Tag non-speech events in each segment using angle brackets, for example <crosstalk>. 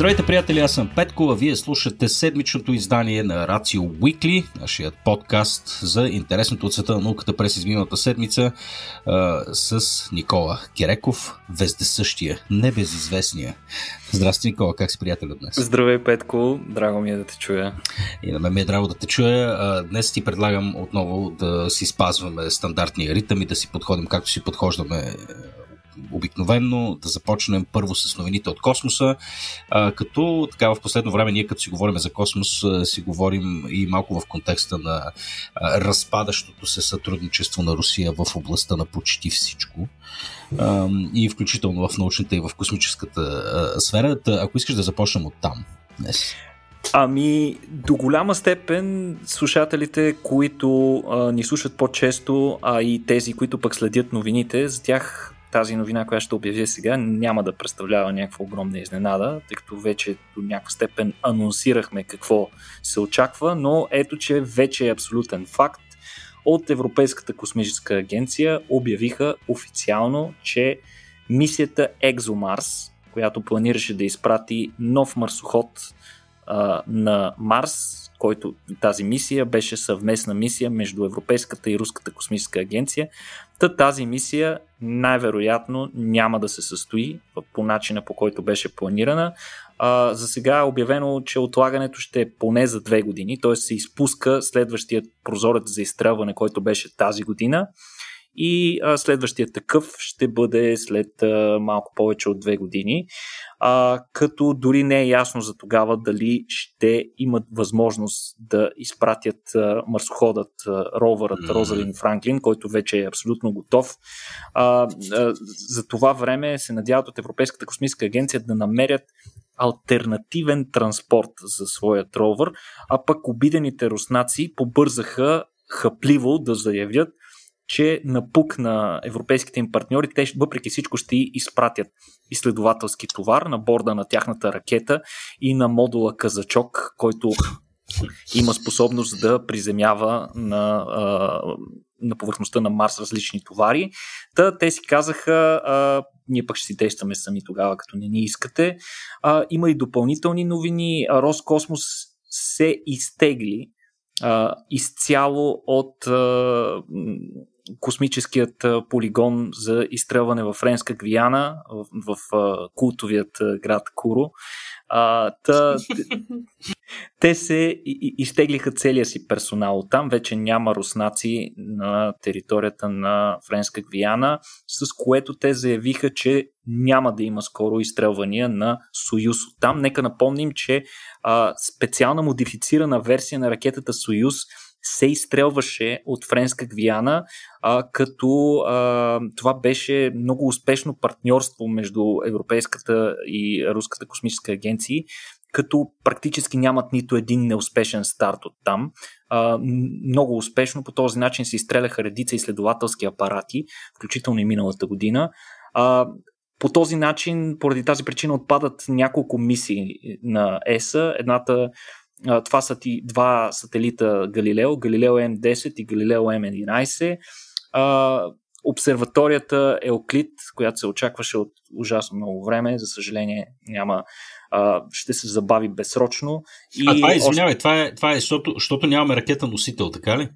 Здравейте, приятели, аз съм Петко, а вие слушате седмичното издание на Рацио Уикли, нашият подкаст за интересното от света на науката през изминалата седмица а, с Никола Кереков, вездесъщия, небезизвестния. Здрасти, Никола, как си приятел днес? Здравей, Петко, драго ми е да те чуя. И на мен ми е драго да те чуя. Днес ти предлагам отново да си спазваме стандартния ритъм и да си подходим както си подхождаме обикновенно да започнем първо с новините от космоса, а, като така в последно време ние като си говорим за космос, а, си говорим и малко в контекста на а, разпадащото се сътрудничество на Русия в областта на почти всичко а, и включително в научната и в космическата а, сфера. Ако искаш да започнем от там днес. Ами, до голяма степен слушателите, които а, ни слушат по-често, а и тези, които пък следят новините, за тях тази новина, която ще обявя сега, няма да представлява някаква огромна изненада, тъй като вече до някаква степен анонсирахме какво се очаква, но ето, че вече е абсолютен факт. От Европейската космическа агенция обявиха официално, че мисията ExoMars, която планираше да изпрати нов марсоход а, на Марс, който тази мисия беше съвместна мисия между Европейската и Руската космическа агенция. Та тази мисия най-вероятно няма да се състои по начина по който беше планирана. А, за сега е обявено, че отлагането ще е поне за две години, т.е. се изпуска следващият прозорец за изстрелване, който беше тази година и а, следващия такъв ще бъде след а, малко повече от две години, а, като дори не е ясно за тогава дали ще имат възможност да изпратят а, марсоходът, а, ровърът Розалин Франклин, който вече е абсолютно готов. А, а, за това време се надяват от Европейската космическа агенция да намерят альтернативен транспорт за своят ровър, а пък обидените руснаци побързаха хъпливо да заявят, че напук на европейските им партньори, те въпреки всичко ще изпратят изследователски товар на борда на тяхната ракета и на модула Казачок, който има способност да приземява на, на повърхността на Марс различни товари. Та те си казаха, ние пък ще си действаме сами тогава, като не ни искате. Има и допълнителни новини. Роскосмос се изтегли изцяло от космическият полигон за изстрелване в Френска Гвиана, в, в, в култовият град Куро. А, та, <laughs> те се изтеглиха целия си персонал там. Вече няма руснаци на територията на Френска Гвиана, с което те заявиха, че няма да има скоро изстрелвания на Союз там. Нека напомним, че а, специална модифицирана версия на ракетата Союз се изстрелваше от Френска Гвиана, а, като а, това беше много успешно партньорство между Европейската и Руската космическа агенции, като практически нямат нито един неуспешен старт от там. А, много успешно по този начин се изстреляха редица изследователски апарати, включително и миналата година. А, по този начин, поради тази причина, отпадат няколко мисии на ЕСА. Едната това са ти два сателита Галилео, Галилео М10 и Галилео М11. Обсерваторията Еоклит, която се очакваше от ужасно много време, за съжаление няма а, ще се забави безсрочно. И а това е, извинявай, още... това е, това е защото, защото нямаме ракета носител, така ли?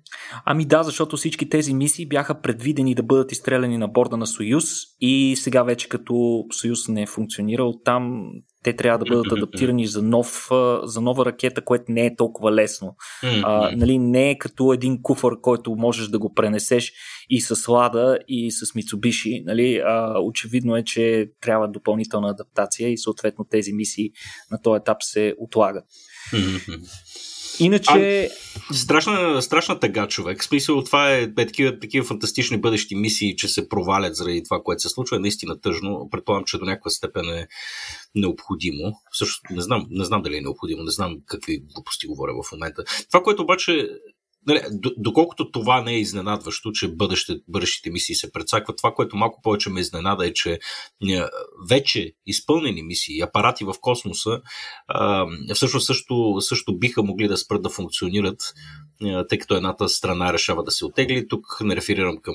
Ами да, защото всички тези мисии бяха предвидени да бъдат изстреляни на борда на Союз и сега вече като Съюз не е функционирал там, те трябва да бъдат адаптирани за, нов, за нова ракета, което не е толкова лесно. А, нали, не е като един куфър, който можеш да го пренесеш и с Лада, и с Мицубиши. Нали, а, очевидно е, че трябва допълнителна адаптация и съответно тези мисии на този етап се отлагат. Иначе. А, страшна, страшна тъга, човек. В смисъл, това е, е такива, такива фантастични бъдещи мисии, че се провалят заради това, което се случва, е наистина тъжно. Предполагам, че до някаква степен е необходимо. Също не знам, не знам дали е необходимо, не знам какви глупости говоря в момента. Това, което обаче Нали, доколкото това не е изненадващо, че бъдеще, бъдещите мисии се прецакват, това, което малко повече ме изненада е, че вече изпълнени мисии, апарати в космоса, всъщност също, също биха могли да спрат да функционират, тъй като едната страна решава да се отегли. Тук не реферирам към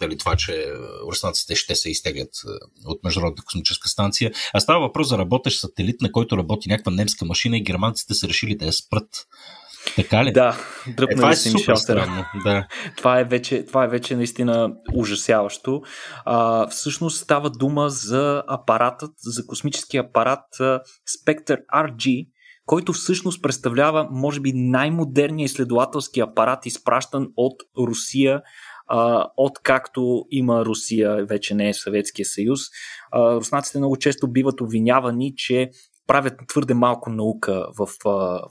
нали, това, че руснаците ще се изтеглят от Международната космическа станция. А става въпрос за работещ сателит, на който работи някаква немска машина и германците са решили да я спрат. Така ли? Да, дръпнали е, е супер странно. Да. това, е вече, това е вече наистина ужасяващо. А, всъщност става дума за апаратът, за космически апарат Spectre RG, който всъщност представлява, може би, най-модерния изследователски апарат, изпращан от Русия а, откакто има Русия, вече не е Съветския съюз. А, руснаците много често биват обвинявани, че правят твърде малко наука в,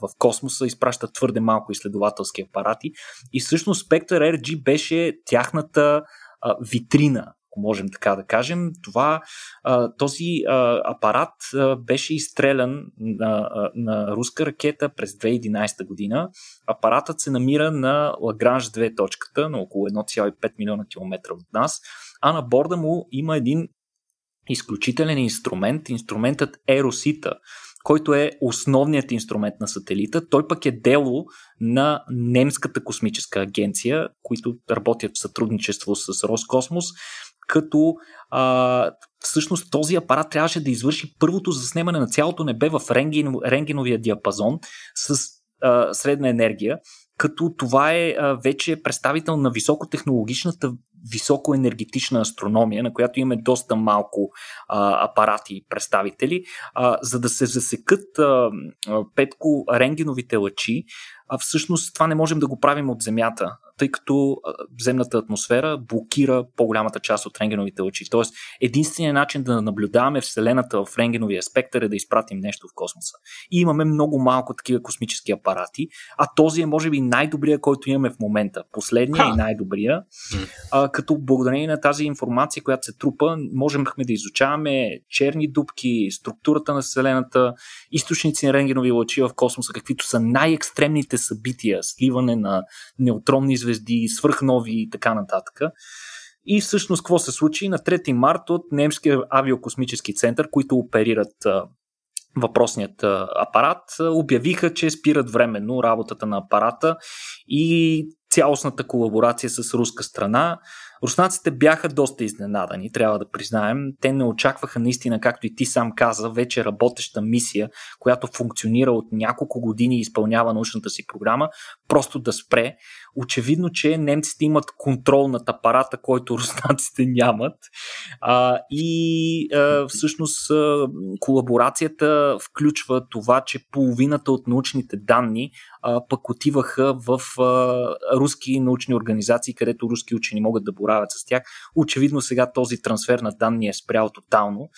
в космоса, изпращат твърде малко изследователски апарати. И всъщност Spectre RG беше тяхната а, витрина ако можем така да кажем. Това, този апарат беше изстрелян на, на руска ракета през 2011 година. Апаратът се намира на Лагранж 2 точката, на около 1,5 милиона километра от нас, а на борда му има един изключителен инструмент, инструментът Еросита, който е основният инструмент на сателита. Той пък е дело на немската космическа агенция, които работят в сътрудничество с Роскосмос като а, всъщност този апарат трябваше да извърши първото заснемане на цялото небе в рентген, рентгеновия диапазон с а, средна енергия, като това е вече представител на високотехнологичната високоенергетична астрономия, на която имаме доста малко а, апарати и представители, а, за да се засекат а, петко рентгеновите лъчи, а всъщност това не можем да го правим от Земята тъй като земната атмосфера блокира по-голямата част от рентгеновите лъчи. Тоест, единственият начин да наблюдаваме Вселената в рентгеновия спектър е да изпратим нещо в космоса. И имаме много малко такива космически апарати, а този е, може би, най-добрия, който имаме в момента. Последният и най-добрия. А, като благодарение на тази информация, която се трупа, можем да изучаваме черни дубки, структурата на Вселената, източници на рентгенови лъчи в космоса, каквито са най-екстремните събития, сливане на неутронни звезди, свръхнови и така нататък. И всъщност какво се случи? На 3 март от Немския авиокосмически център, които оперират въпросният апарат, обявиха, че спират временно работата на апарата и цялостната колаборация с руска страна. Руснаците бяха доста изненадани, трябва да признаем. Те не очакваха наистина, както и ти сам каза, вече работеща мисия, която функционира от няколко години и изпълнява научната си програма, просто да спре. Очевидно, че немците имат контрол над апарата, който <laughs> руснаците нямат. А, и а, всъщност а, колаборацията включва това, че половината от научните данни а, пък отиваха в а, руски научни организации, където руски учени могат да боравят с тях. Очевидно сега този трансфер на данни е спрял тотално.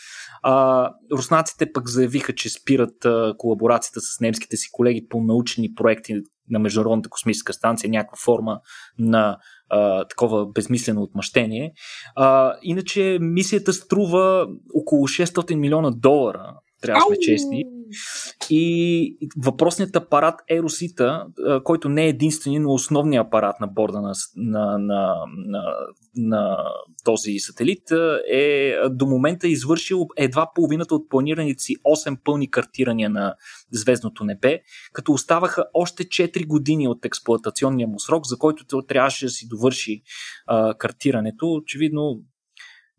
А, руснаците пък заявиха, че спират а, колаборацията с немските си колеги по научни проекти на Международната космическа станция, някаква форма на а, такова безмислено отмъщение. А, иначе мисията струва около 600 милиона долара трябва да сме честни. И въпросният апарат Еросита, който не е единствения, но основният апарат на борда на, на, на, на, на този сателит, е до момента извършил едва половината от планираните си 8 пълни картирания на звездното небе, като оставаха още 4 години от експлуатационния му срок, за който трябваше да си довърши а, картирането. Очевидно,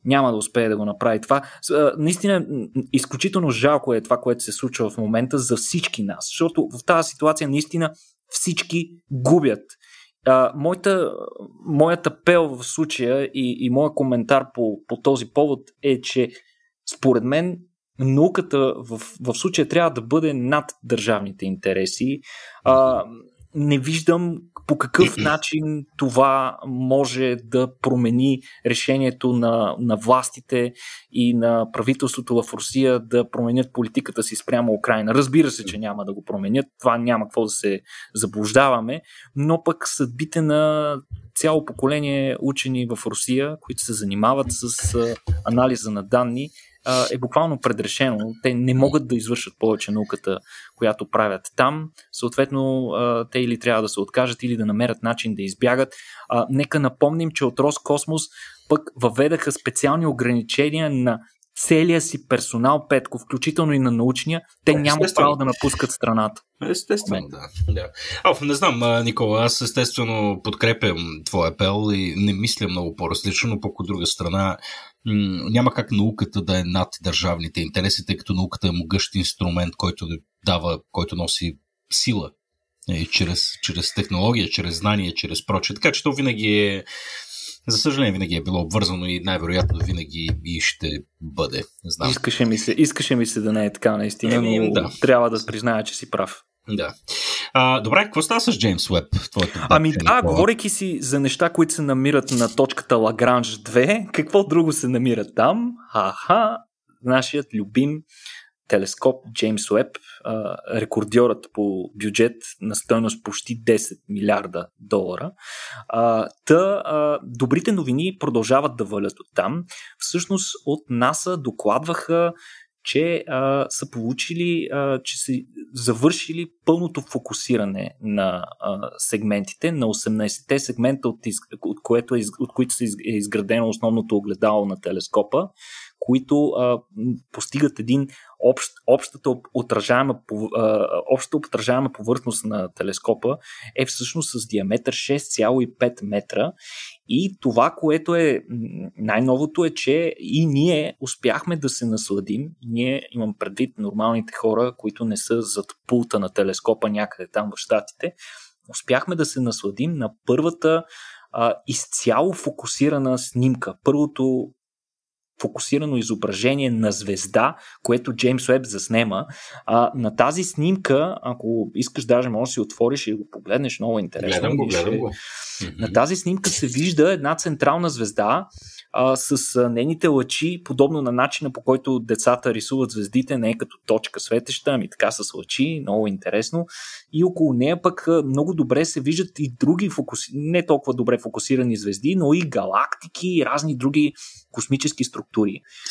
няма да успее да го направи това. Наистина, изключително жалко е това, което се случва в момента за всички нас, защото в тази ситуация наистина всички губят. моята, моят апел в случая и, и моят коментар по, по този повод е, че според мен науката в, в случая трябва да бъде над държавните интереси. А, не виждам по какъв начин това може да промени решението на, на властите и на правителството в Русия да променят политиката си спрямо Украина. Разбира се, че няма да го променят, това няма какво да се заблуждаваме, но пък съдбите на цяло поколение учени в Русия, които се занимават с анализа на данни, е буквално предрешено. Те не могат да извършат повече науката, която правят там. Съответно, те или трябва да се откажат, или да намерят начин да избягат. Нека напомним, че от Роскосмос пък въведаха специални ограничения на целия си персонал, Петко, включително и на научния, те нямат право да напускат страната. Естествено, да. да. А, не знам, Никола, аз естествено подкрепям твоя апел и не мисля много по-различно, но пък от друга страна няма как науката да е над държавните интереси, тъй като науката е могъщ инструмент, който дава, който носи сила и чрез, чрез технология, чрез знание, чрез прочее. Така че то винаги е за съжаление, винаги е било обвързано и най-вероятно винаги и ще бъде. Знам. Искаше ми се, искаше ми се да не е така, наистина, но ами, да. трябва да призная, че си прав. Да. А, добре, какво става с Джеймс Уеб? ами да, говорейки си за неща, които се намират на точката Лагранж 2, какво друго се намира там? Аха, нашият любим телескоп Джеймс Уеб, рекордьорът по бюджет на стоеност почти 10 милиарда долара. Та, добрите новини продължават да валят от там. Всъщност от НАСА докладваха че а, са получили, а, че са завършили пълното фокусиране на а, сегментите, на 18-те сегмента, от, от, което е, от които е изградено основното огледало на телескопа които а, постигат един общ, общата, отражаема, а, повърхност на телескопа е всъщност с диаметър 6,5 метра и това, което е най-новото е, че и ние успяхме да се насладим. Ние имам предвид нормалните хора, които не са зад пулта на телескопа някъде там в Штатите. Успяхме да се насладим на първата а, изцяло фокусирана снимка. Първото фокусирано изображение на звезда, което Джеймс Уеб заснема. А, на тази снимка, ако искаш, даже може да си отвориш и го погледнеш, много интересно. Гледам го, гледам го. На тази снимка се вижда една централна звезда, а, с а, нейните лъчи, подобно на начина по който децата рисуват звездите, не е като точка светеща, ами така с лъчи, много интересно. И около нея пък много добре се виждат и други фокуси... не толкова добре фокусирани звезди, но и галактики и разни други космически структури.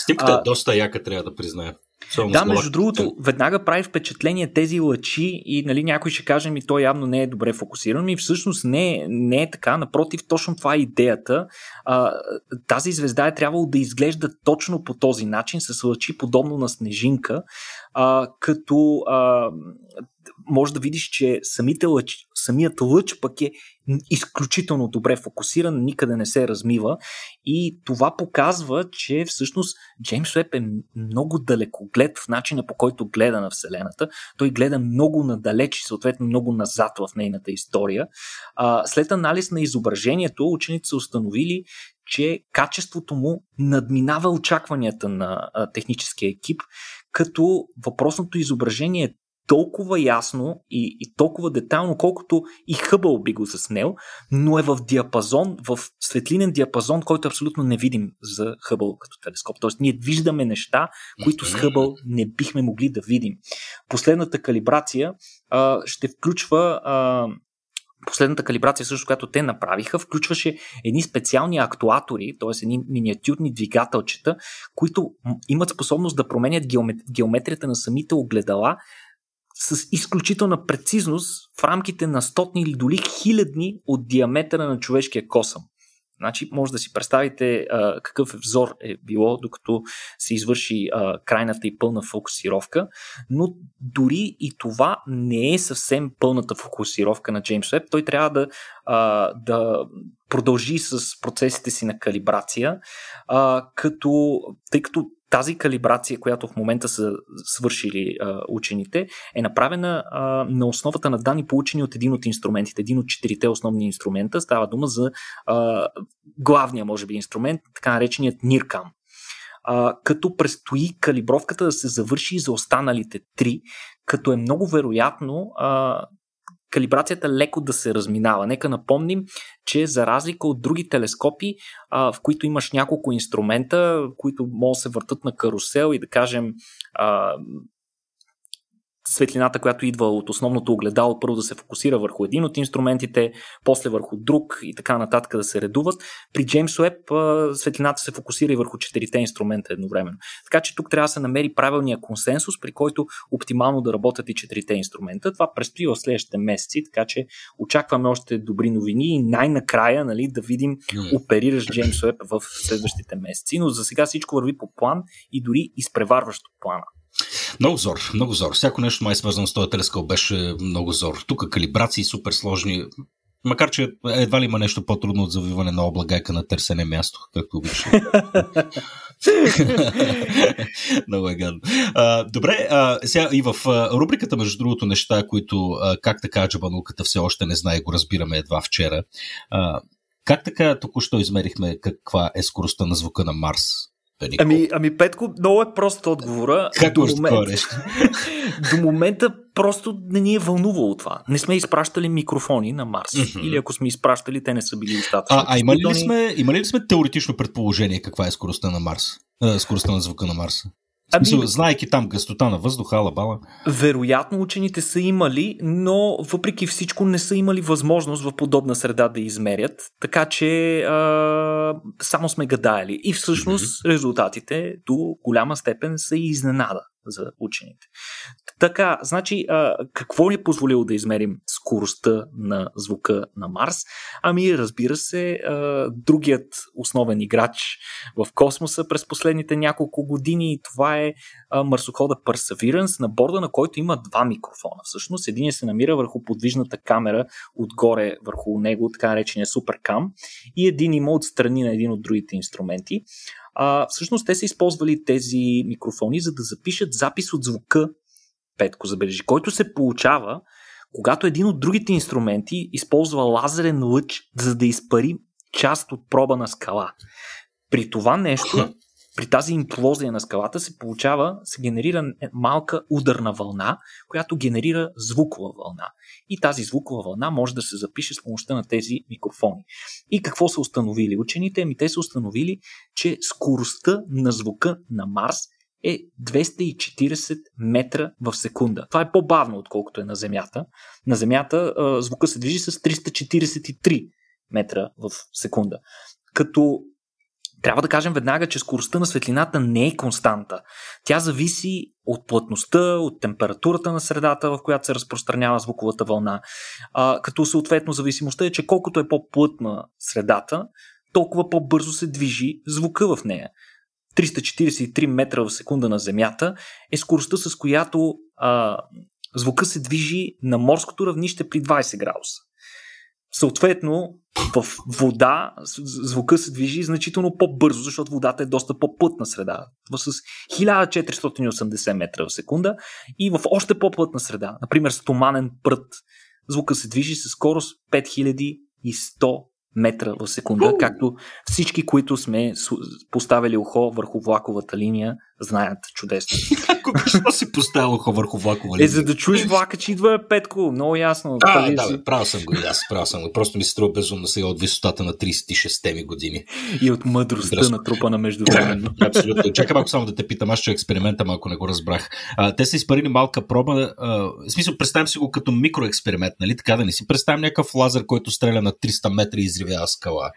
Снимката е доста яка, трябва да призная. Само да, между другото, веднага прави впечатление тези лъчи и нали, някой ще каже ми, то явно не е добре фокусиран, и всъщност не, не е така. Напротив, точно това е идеята. А, тази звезда е трябвало да изглежда точно по този начин, с лъчи подобно на снежинка, а, като а, може да видиш, че самите лъч, самият лъч пък е изключително добре фокусиран, никъде не се размива и това показва, че всъщност Джеймс Уеб е много далекоглед в начина по който гледа на Вселената. Той гледа много надалеч и съответно много назад в нейната история. А, след анализ на изображението, учените са установили, че качеството му надминава очакванията на а, техническия екип, като въпросното изображение е толкова ясно и, и толкова детайлно, колкото и Хъбъл би го заснел, но е в диапазон, в светлинен диапазон, който е абсолютно невидим за Хъбъл като телескоп. Тоест ние виждаме неща, които с Хъбъл не бихме могли да видим. Последната калибрация а, ще включва а, Последната калибрация, също, която те направиха, включваше едни специални актуатори, т.е. едни миниатюрни двигателчета, които имат способност да променят геометрията на самите огледала с изключителна прецизност в рамките на стотни или доли хилядни от диаметъра на човешкия косъм. Значи, може да си представите а, какъв взор е било, докато се извърши а, крайната и пълна фокусировка, но дори и това не е съвсем пълната фокусировка на Джеймс Уеб. Той трябва да, а, да продължи с процесите си на калибрация, а, като, тъй като тази калибрация, която в момента са свършили а, учените, е направена а, на основата на данни, получени от един от инструментите, един от четирите основни инструмента. Става дума за а, главния, може би, инструмент, така нареченият NIRCAM. А, като предстои калибровката да се завърши и за останалите три, като е много вероятно а, калибрацията леко да се разминава. Нека напомним, че за разлика от други телескопи, а, в които имаш няколко инструмента, които могат да се въртат на карусел и да кажем а, светлината, която идва от основното огледало, първо да се фокусира върху един от инструментите, после върху друг и така нататък да се редуват. При James Webb светлината се фокусира и върху четирите инструмента едновременно. Така че тук трябва да се намери правилния консенсус, при който оптимално да работят и четирите инструмента. Това предстои в следващите месеци, така че очакваме още добри новини и най-накрая нали, да видим оперираш Джеймс Уеб в следващите месеци. Но за сега всичко върви по план и дори изпреварващо плана. Много зор, много зор. Всяко нещо май свързано с този телескоп беше много зор. Тук калибрации супер сложни. Макар, че едва ли има нещо по-трудно от завиване на облагайка на търсене място, както обичам. <laughs> Много е гадно. Добре, а, сега и в а, рубриката, между другото, неща, които а, как така джабануката все още не знае, го разбираме едва вчера. А, как така току-що измерихме каква е скоростта на звука на Марс? Ами, ами Петко, много е прост отговора. Как до, момент... <laughs> до момента просто не ни е вълнувало това. Не сме изпращали микрофони на Марс. Mm-hmm. Или ако сме изпращали, те не са били достатъчно. А, а имали, ли сме, имали ли сме теоретично предположение каква е скоростта на Марс? А, скоростта на звука на Марса? Ами, смисъл, знаеки там гъстота на въздуха, алабала. Вероятно учените са имали, но въпреки всичко не са имали възможност в подобна среда да измерят, така че а, само сме гадаели. И всъщност резултатите до голяма степен са и изненада за учените. Така, значи, а, какво ни е позволило да измерим скоростта на звука на Марс? Ами, разбира се, а, другият основен играч в космоса през последните няколко години, това е марсохода Perseverance, на борда на който има два микрофона. Всъщност, един се намира върху подвижната камера отгоре върху него, така наречения суперкам, и един има отстрани на един от другите инструменти. А, всъщност те са използвали тези микрофони, за да запишат запис от звука, Петко забележи, който се получава, когато един от другите инструменти използва лазерен лъч, за да изпари част от проба на скала. При това нещо <laughs> при тази имплозия на скалата се получава, се генерира малка ударна вълна, която генерира звукова вълна. И тази звукова вълна може да се запише с помощта на тези микрофони. И какво са установили учените? Ами те са установили, че скоростта на звука на Марс е 240 метра в секунда. Това е по-бавно, отколкото е на Земята. На Земята звука се движи с 343 метра в секунда. Като трябва да кажем веднага, че скоростта на светлината не е константа. Тя зависи от плътността, от температурата на средата, в която се разпространява звуковата вълна. А, като съответно зависимостта е, че колкото е по-плътна средата, толкова по-бързо се движи звука в нея. 343 метра в секунда на Земята е скоростта, с която а, звука се движи на морското равнище при 20 градуса. Съответно, в вода звука се движи значително по-бързо, защото водата е доста по-плътна среда. С 1480 метра в секунда и в още по-плътна среда, например стоманен прът, звука се движи с скорост 5100 метра в секунда, както всички, които сме поставили ухо върху влаковата линия, знаят чудесно. <laughs> Защо си поставил ухо върху влакова линия? Е, за да чуеш влака, че идва Петко, много ясно. А, да, бе, правил съм го аз, правил съм го. Просто ми се струва безумно сега от висотата на 36 ми години. И от мъдростта Дръско. на трупа на междувременно. Абсолютно. Чакай малко само да те питам, аз че експеримента малко не го разбрах. А, те са изпарили малка проба, а, в смисъл, представям си го като микроексперимент, нали? Така да не си представям някакъв лазер, който стреля на 300 метра и изривява скала.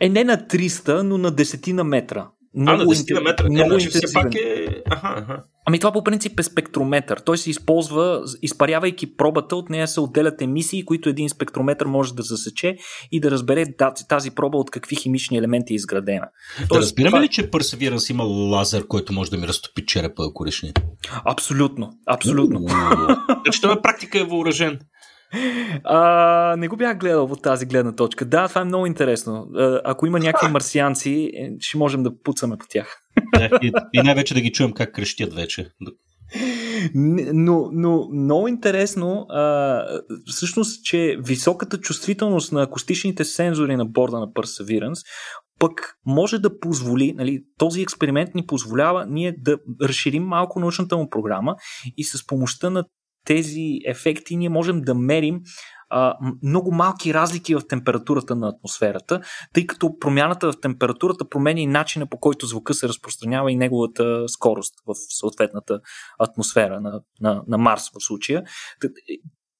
Е, не на 300, но на десетина метра. Много а, на 10 метра. Е, много значи все пак е... Аха, аха. Ами това по принцип е спектрометър. Той се използва, изпарявайки пробата, от нея се отделят емисии, които един спектрометър може да засече и да разбере тази проба от какви химични елементи е изградена. Да разбираме това... ли, че Perseverance има лазер, който може да ми разтопи черепа, ако реши? Абсолютно, абсолютно. Значи това практика е въоръжен. А, не го бях гледал от тази гледна точка. Да, това е много интересно. Ако има някакви <laughs> марсианци, е, ще можем да пуцаме по тях. и, и най-вече да ги чуем как крещят вече. Но, но много интересно а, всъщност, че високата чувствителност на акустичните сензори на борда на Perseverance пък може да позволи, нали, този експеримент ни позволява ние да разширим малко научната му програма и с помощта на тези ефекти ние можем да мерим а, много малки разлики в температурата на атмосферата, тъй като промяната в температурата променя и начина по който звука се разпространява и неговата скорост в съответната атмосфера на, на, на Марс в случая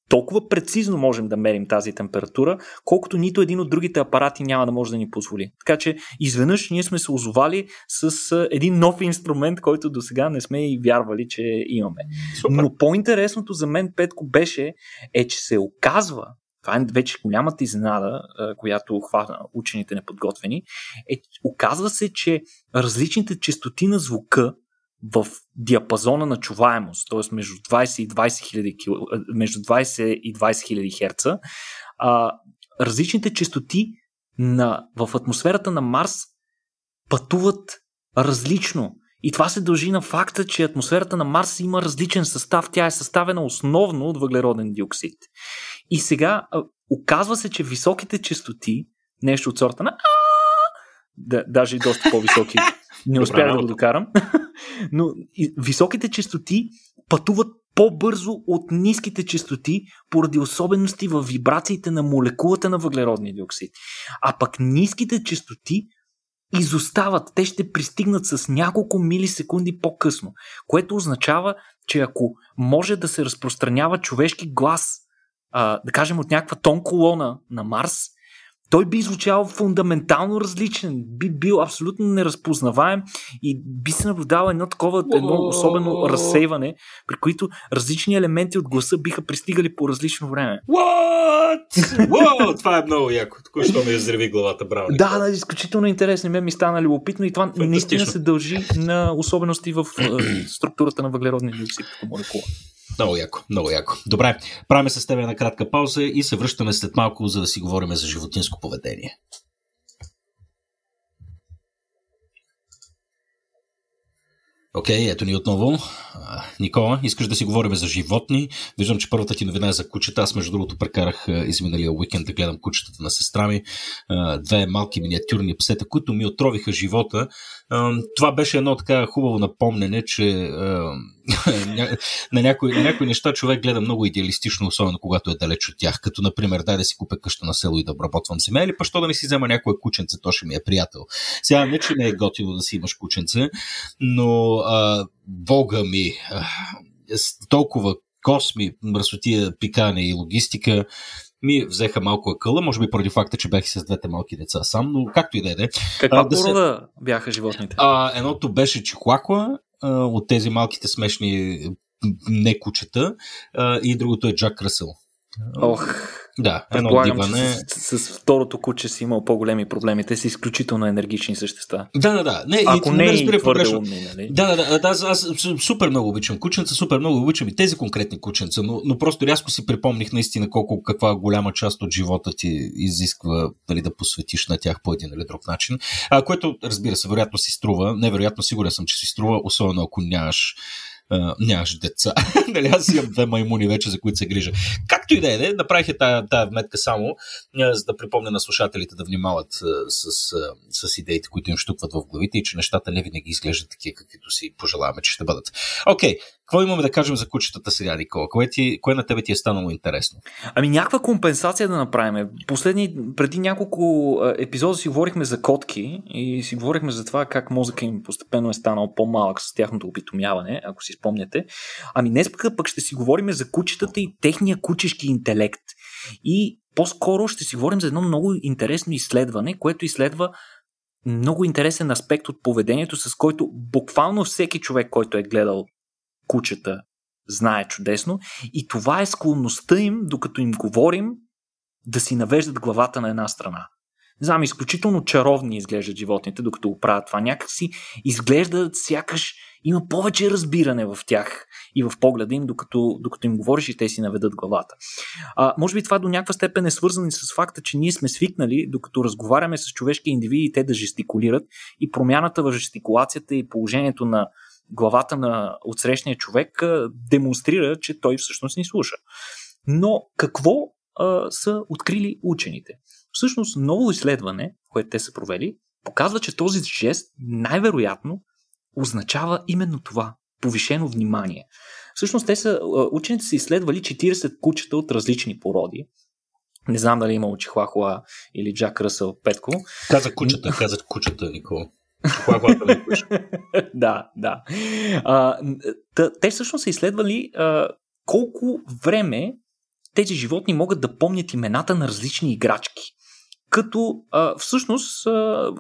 толкова прецизно можем да мерим тази температура, колкото нито един от другите апарати няма да може да ни позволи. Така че изведнъж ние сме се озовали с един нов инструмент, който до сега не сме и вярвали, че имаме. Супер. Но по-интересното за мен, Петко, беше, е, че се оказва, това е вече голямата изненада, която хвана учените неподготвени, е, оказва се, че различните частоти на звука в диапазона на чуваемост, т.е. между 20 и 20 хиляди между 20 и 20 хиляди херца, а, различните частоти на, в атмосферата на Марс пътуват различно. И това се дължи на факта, че атмосферата на Марс има различен състав. Тя е съставена основно от въглероден диоксид. И сега оказва се, че високите частоти, нещо от сорта на да, даже и доста по-високи, <laughs> не успях да го докарам, но високите частоти пътуват по-бързо от ниските частоти поради особености в вибрациите на молекулата на въглеродния диоксид. А пък ниските частоти изостават. Те ще пристигнат с няколко милисекунди по-късно, което означава, че ако може да се разпространява човешки глас, а, да кажем от някаква тон колона на Марс, той би звучал фундаментално различен, би бил абсолютно неразпознаваем и би се наблюдавал едно такова, едно особено разсейване, при които различни елементи от гласа биха пристигали по различно време. What? Wow, това е много яко. Току-що ми разреви главата, браво. Да, да, изключително интересно. Ме ми стана любопитно и това наистина се дължи на особености в структурата на въглеродния диоксид като молекула. Много яко, много яко. Добре, правим с тебе една кратка пауза и се връщаме след малко, за да си говорим за животинско поведение. Окей, okay, ето ни отново. Никола, искаш да си говорим за животни. Виждам, че първата ти новина е за кучета. Аз, между другото, прекарах изминалия уикенд да гледам кучетата на сестра ми. Две малки миниатюрни псета, които ми отровиха живота. Това беше едно така хубаво напомнене, че <laughs> на, някои, на някои неща човек гледа много идеалистично, особено когато е далеч от тях. Като, например, дай да си купя къща на село и да обработвам земя, или па що да не си взема някое кученце, то ще ми е приятел. Сега не, че не е готино да си имаш кученце, но а, бога ми, а, толкова косми, мръсотия, пикане и логистика, ми взеха малко акъла, може би поради факта, че бях и с двете малки деца сам, но както и да е. Каква да порода се... бяха животните? А, едното беше чихуакла, от тези малките смешни не кучета, а, и другото е Джак Ръсъл. Ох, да, едно диване. С, с, с второто куче си имал по-големи проблеми. Те са изключително енергични същества. Да, да, да. Не, Ако и, не, не е твърде умни, нали? Да, да, да. Аз, аз супер много обичам кученца, супер много обичам и тези конкретни кученца, но, но просто рязко си припомних наистина колко каква голяма част от живота ти изисква нали, да посветиш на тях по един или друг начин. А, което, разбира се, вероятно си струва. Невероятно сигурен съм, че си струва, особено ако нямаш Uh, нямаш деца. <laughs> нали, аз имам две маймуни вече, за които се грижа. Както и да е, направих е тая, тая вметка само, за да припомня на слушателите да внимават с, uh, с идеите, които им штукват в главите и че нещата не винаги изглеждат такива, каквито си пожелаваме, че ще бъдат. Окей, okay. Какво имаме да кажем за кучетата сега, Никола? Кое, ти, кое на тебе ти е станало интересно? Ами някаква компенсация да направим. Последни, преди няколко епизода си говорихме за котки и си говорихме за това как мозъка им постепенно е станал по-малък с тяхното опитомяване, ако си спомняте. Ами днес пък, ще си говорим за кучетата и техния кучешки интелект. И по-скоро ще си говорим за едно много интересно изследване, което изследва много интересен аспект от поведението, с който буквално всеки човек, който е гледал кучета, знае чудесно. И това е склонността им, докато им говорим, да си навеждат главата на една страна. Не знам, изключително чаровни изглеждат животните, докато го правят това. Някакси изглеждат сякаш има повече разбиране в тях и в погледа им, докато, докато им говориш и те си наведат главата. А, може би това до някаква степен е свързано и с факта, че ние сме свикнали, докато разговаряме с човешки индивиди, те да жестикулират и промяната в жестикулацията и положението на главата на отсрещния човек демонстрира, че той всъщност ни слуша. Но какво а, са открили учените? Всъщност, ново изследване, което те са провели, показва, че този жест най-вероятно означава именно това. повишено внимание. Всъщност те са, учените са изследвали 40 кучета от различни породи. Не знам дали е имало Чихуахуа или Джак Ръсъл Петко. Каза кучета, каза кучета, Никола. <laughs> да, да. А, те всъщност са изследвали а, колко време тези животни могат да помнят имената на различни играчки. Като а, всъщност а,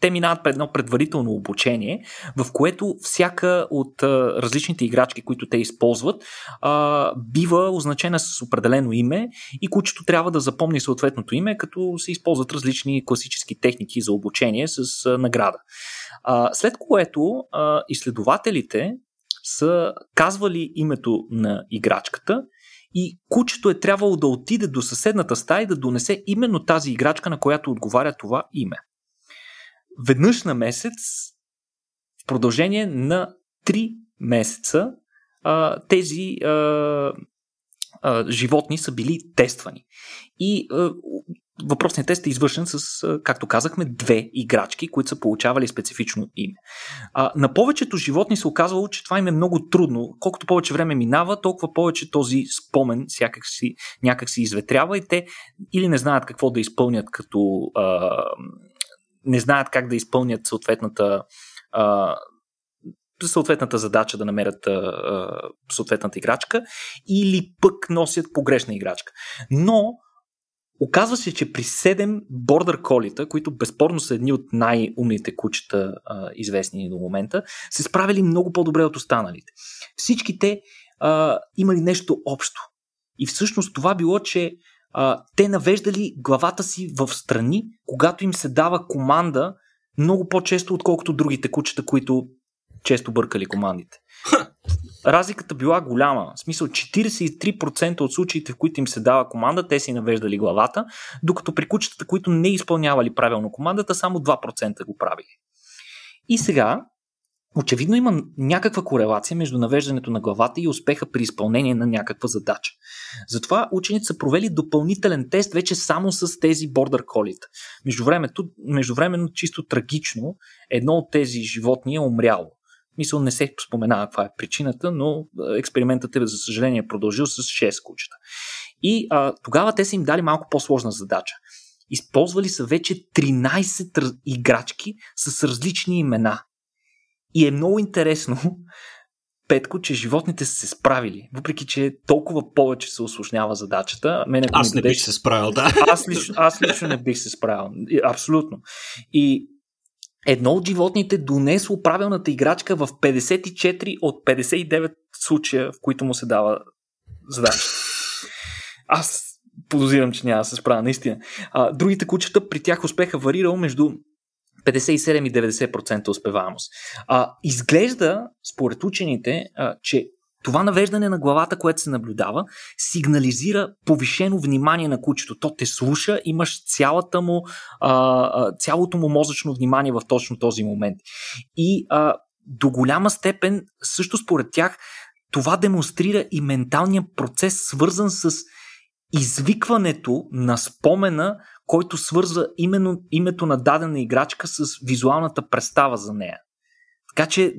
те минават пред едно предварително обучение, в което всяка от а, различните играчки, които те използват, а, бива означена с определено име и кучето трябва да запомни съответното име, като се използват различни класически техники за обучение с а, награда. А, след което а, изследователите са казвали името на играчката и кучето е трябвало да отиде до съседната стая и да донесе именно тази играчка, на която отговаря това име веднъж на месец, в продължение на 3 месеца, а, тези а, а, животни са били тествани. И а, въпросният тест е извършен с, както казахме, две играчки, които са получавали специфично име. А, на повечето животни се оказвало, че това им е много трудно. Колкото повече време минава, толкова повече този спомен сякак някак си изветрява и те или не знаят какво да изпълнят като а, не знаят как да изпълнят съответната а, съответната задача да намерят а, съответната играчка или пък носят погрешна играчка. Но Оказва се, че при 7 бордър колита, които безспорно са едни от най-умните кучета, а, известни до момента, се справили много по-добре от останалите. Всички те а, имали нещо общо. И всъщност това било, че а, те навеждали главата си в страни, когато им се дава команда много по-често, отколкото другите кучета, които често бъркали командите. Разликата била голяма. В смисъл 43% от случаите, в които им се дава команда, те си навеждали главата, докато при кучетата, които не изпълнявали правилно командата, само 2% го правили. И сега Очевидно има някаква корелация между навеждането на главата и успеха при изпълнение на някаква задача. Затова учените са провели допълнителен тест вече само с тези бордър колита. Междувременно, чисто трагично, едно от тези животни е умряло. Мисъл не се споменава каква е причината, но експериментът е, за съжаление, продължил с 6 кучета. И а, тогава те са им дали малко по-сложна задача. Използвали са вече 13 играчки с различни имена. И е много интересно, <laughs> Петко, че животните са се справили, въпреки че толкова повече се осложнява задачата. Мен, аз не бих се справил, да. <laughs> Аз лично, аз лично не бих се справил. Абсолютно. И едно от животните донесло правилната играчка в 54 от 59 случая, в които му се дава задача. Аз подозирам, че няма да се справя, наистина. А, другите кучета при тях успеха варирал между 57 и 90% успеваемост. А, изглежда, според учените, а, че това навеждане на главата, което се наблюдава, сигнализира повишено внимание на кучето. То те слуша, имаш цялата му, а, цялото му мозъчно внимание в точно този момент. И а, до голяма степен, също според тях, това демонстрира и менталния процес, свързан с извикването на спомена който свързва именно името на дадена играчка с визуалната представа за нея. Така че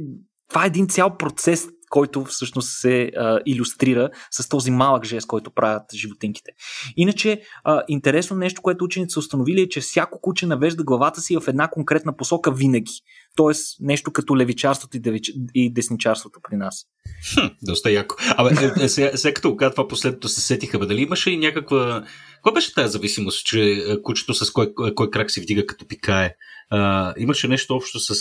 това е един цял процес, който всъщност се а, иллюстрира с този малък жест, който правят животинките. Иначе, а, интересно нещо, което учените са установили е, че всяко куче навежда главата си в една конкретна посока винаги. Тоест, нещо като левичарството и, девич... и десничарството при нас. Хм, доста яко. Абе, е, е, сега, сега като каза това последното се сетиха, бе, дали имаше и някаква... Каква беше тази зависимост, че е, кучето с кой, кой крак си вдига като пикае? А, имаше нещо общо с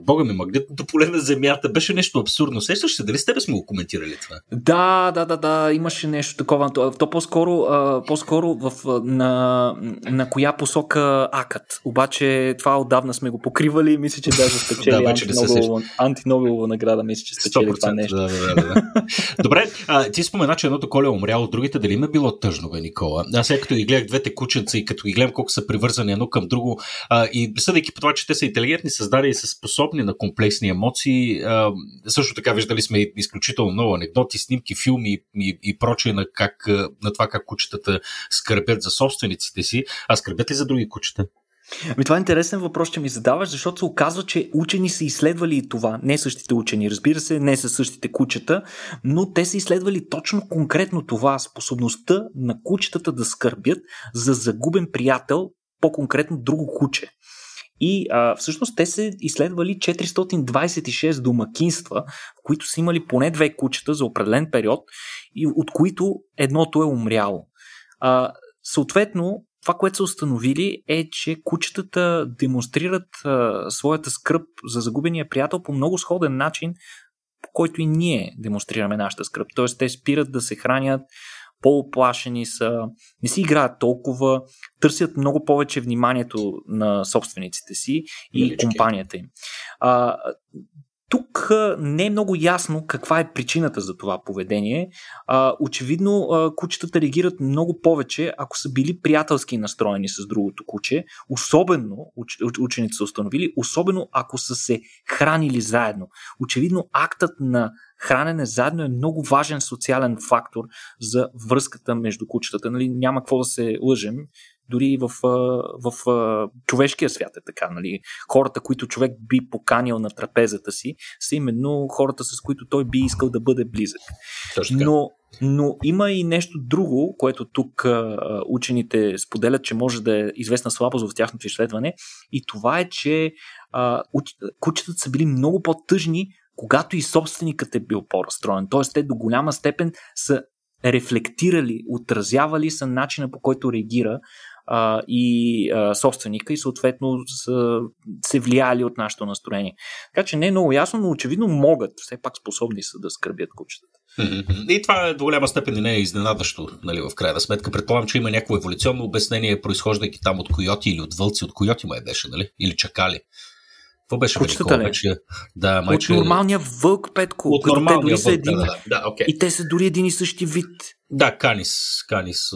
Бога ми, магнитното поле на Земята беше нещо абсурдно. Сещаш се, дали с тебе сме го коментирали това? Да, да, да, да, имаше нещо такова. То, по-скоро, по-скоро в, на, на коя посока акът. Обаче това отдавна сме го покривали и мисля, че даже спечели <laughs> да, антинобелова награда, мисля, че спечели това нещо. Да, да, да, да. <laughs> Добре, а, ти спомена, че едното коле е умряло, другите дали им е било тъжно, бе, Никола? Аз сега като ги гледах двете кученца и като ги гледам колко са привързани едно към друго а, и съдейки по това, че те са интелигентни, създали с способни на комплексни емоции. Също така виждали сме изключително много анекдоти, снимки, филми и, и прочее на, как, на това как кучетата скърбят за собствениците си. А скърбят ли за други кучета? Ами това е интересен въпрос, че ми задаваш, защото се оказва, че учени са изследвали и това. Не същите учени, разбира се, не са същите кучета, но те са изследвали точно конкретно това, способността на кучетата да скърбят за загубен приятел, по-конкретно друго куче. И а, всъщност те са изследвали 426 домакинства, в които са имали поне две кучета за определен период, и от които едното е умряло. А, съответно, това, което са установили е, че кучетата демонстрират а, своята скръп за загубения приятел по много сходен начин, по който и ние демонстрираме нашата скръп. Тоест, те спират да се хранят, по-оплашени са, не си играят толкова, търсят много повече вниманието на собствениците си и Милички. компанията им. А, тук не е много ясно каква е причината за това поведение. Очевидно, кучетата реагират много повече, ако са били приятелски настроени с другото куче, особено, уч, учените са установили, особено ако са се хранили заедно. Очевидно, актът на хранене заедно е много важен социален фактор за връзката между кучетата. Нали, няма какво да се лъжем дори в, в, в човешкия свят е така. Нали? Хората, които човек би поканил на трапезата си, са именно хората, с които той би искал да бъде близък. Но, но има и нещо друго, което тук а, учените споделят, че може да е известна слабост в тяхното изследване. И това е, че а, кучетата са били много по-тъжни, когато и собственикът е бил по-разстроен. Тоест, те до голяма степен са рефлектирали, отразявали са начина по който реагира а, и а, собственика и съответно са се влияли от нашето настроение. Така че не е много ясно, но очевидно могат, все пак способни са да скърбят кучетата. И това е до голяма степен и не е изненадващо, нали, в крайна сметка. Предполагам, че има някакво еволюционно обяснение, произхождайки там от койоти или от вълци, от койоти май беше, нали? Или чакали. Какво беше Кучетата ли? Вече? Да, майче... От нормалния вълк, Петко. От нормалния вълк, един... да, да, да, okay. И те са дори един и същи вид. Да, Канис. Канис,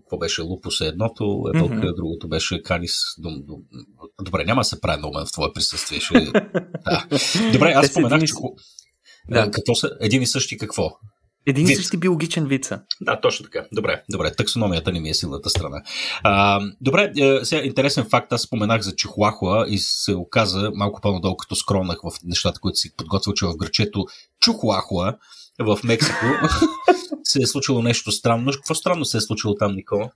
какво беше? Лупус е едното, е вълка, mm-hmm. другото беше Канис. Дум, дум. Добре, няма да се прави много в твое присъствие. Ще... <laughs> да. Добре, аз споменах, че... Да. Какво са? Един и същи какво? Един и същи биологичен вид са. Да, точно така. Добре, добре. Таксономията не ми е силната страна. А, добре, е, сега интересен факт. Аз споменах за Чихуахуа и се оказа малко по-надолу, като скромнах в нещата, които си подготвил, че в грачето Чухуахуа в Мексико <laughs> се е случило нещо странно. Какво странно се е случило там, Никола?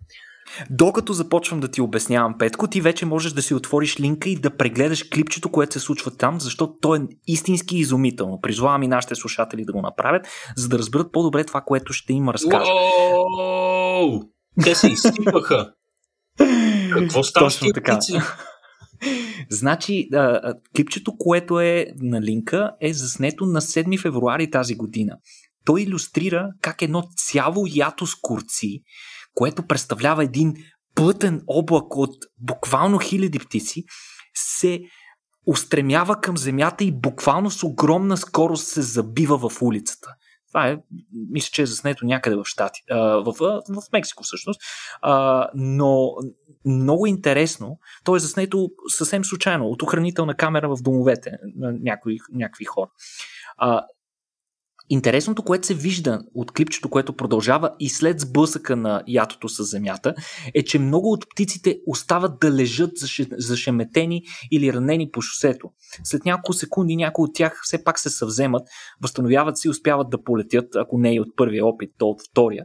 Докато започвам да ти обяснявам, Петко, ти вече можеш да си отвориш линка и да прегледаш клипчето, което се случва там, защото то е истински изумително. Призвавам и нашите слушатели да го направят, за да разберат по-добре това, което ще им разкажа. Уоу! Те се изсипаха! Какво става Точно така. Значи, а, клипчето, което е на линка, е заснето на 7 февруари тази година. Той иллюстрира как едно цяло ято с курци което представлява един плътен облак от буквално хиляди птици, се устремява към земята и буквално с огромна скорост се забива в улицата. Това е, мисля, че е заснето някъде в Штати, в, в, Мексико всъщност, но много интересно, то е заснето съвсем случайно от охранителна камера в домовете на някои, някакви хора. Интересното, което се вижда от клипчето, което продължава и след сблъсъка на ятото с земята, е, че много от птиците остават да лежат зашеметени или ранени по шосето. След няколко секунди някои от тях все пак се съвземат, възстановяват се и успяват да полетят, ако не и от първия опит, то от втория.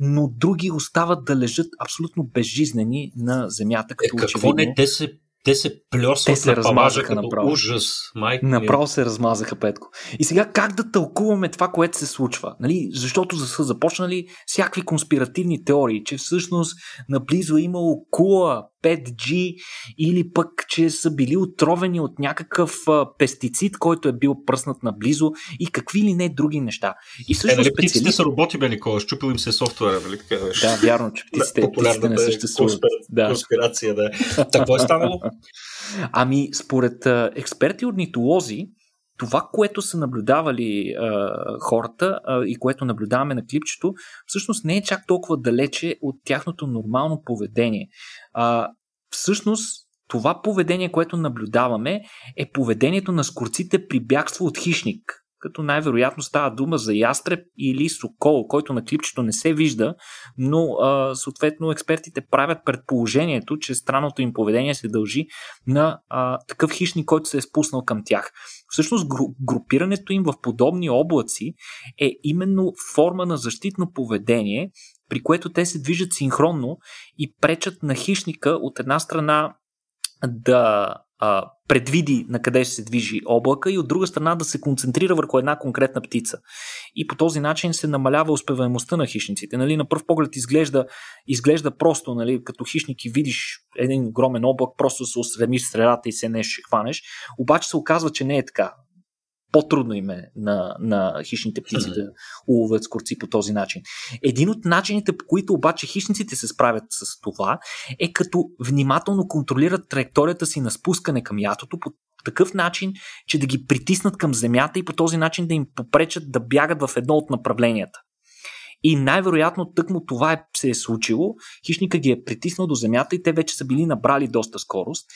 Но други остават да лежат абсолютно безжизнени на земята. Като е, какво очевидно... не? Те се те се плесват Те се размазаха направо. Ужас, майка Направо се размазаха, Петко. И сега как да тълкуваме това, което се случва? Нали? Защото са започнали всякакви конспиративни теории, че всъщност наблизо е имало кула, 5G или пък, че са били отровени от някакъв пестицид, който е бил пръснат наблизо и какви ли не други неща. И всъщност е, специалист... са роботи, бе, Никола, щупил им се софтуера, нали така беше? Да, вярно, че птиците, птиците не съществуват. Конспир... Да. Конспирация, да. Какво е станало? <laughs> Ами, според експерти орнитолози, това, което са наблюдавали а, хората а, и което наблюдаваме на клипчето, всъщност не е чак толкова далече от тяхното нормално поведение. А, всъщност, това поведение, което наблюдаваме, е поведението на скорците при бягство от хищник. като най-вероятно става дума за ястреб или сокол, който на клипчето не се вижда, но а, съответно експертите правят предположението, че странното им поведение се дължи на а, такъв хищник, който се е спуснал към тях. Всъщност групирането им в подобни облаци е именно форма на защитно поведение, при което те се движат синхронно и пречат на хищника от една страна да а, предвиди на къде ще се движи облака и от друга страна да се концентрира върху една конкретна птица. И по този начин се намалява успеваемостта на хищниците. Нали, на пръв поглед изглежда, изглежда просто, нали, като хищник и видиш един огромен облак, просто се устремиш средата и се не ще хванеш. Обаче се оказва, че не е така по-трудно им е на, на хищните птици да уловят скорци по този начин. Един от начините, по които обаче хищниците се справят с това, е като внимателно контролират траекторията си на спускане към ятото по такъв начин, че да ги притиснат към земята и по този начин да им попречат да бягат в едно от направленията. И най-вероятно тъкмо това е, се е случило. Хищника ги е притиснал до земята и те вече са били набрали доста скорост.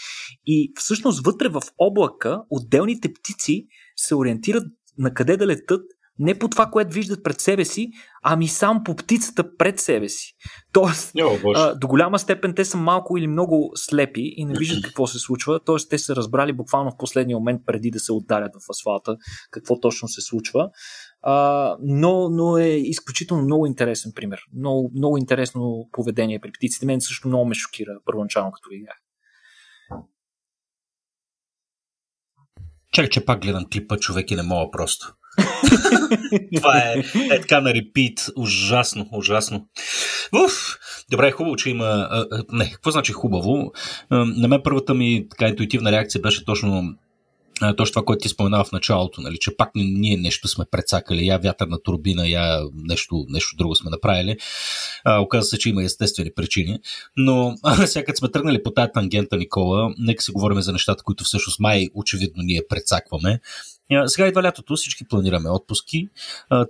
И всъщност вътре в облака отделните птици се ориентират на къде да летат, не по това, което виждат пред себе си, ами сам по птицата пред себе си. Тоест, а, до голяма степен те са малко или много слепи и не виждат <clears throat> какво се случва. Тоест, те са разбрали буквално в последния момент, преди да се ударят в асфалта, какво точно се случва. А, но, но е изключително много интересен пример. Много, много интересно поведение при птиците. Мен също много ме шокира първоначално, като видях. Чакай, че пак гледам клипа, човек и не мога просто. <laughs> Това е, е така на репит. Ужасно, ужасно. Уф! Добре, хубаво, че има... А, не, какво значи хубаво? А, на мен първата ми така интуитивна реакция беше точно точно това, което ти споменава в началото, нали, че пак ние нещо сме прецакали, я вятърна турбина, я нещо, нещо друго сме направили. А, оказва се, че има естествени причини. Но <laughs> сега като сме тръгнали по тази тангента, Никола, нека си говорим за нещата, които всъщност май очевидно ние прецакваме. Сега идва лятото, всички планираме отпуски,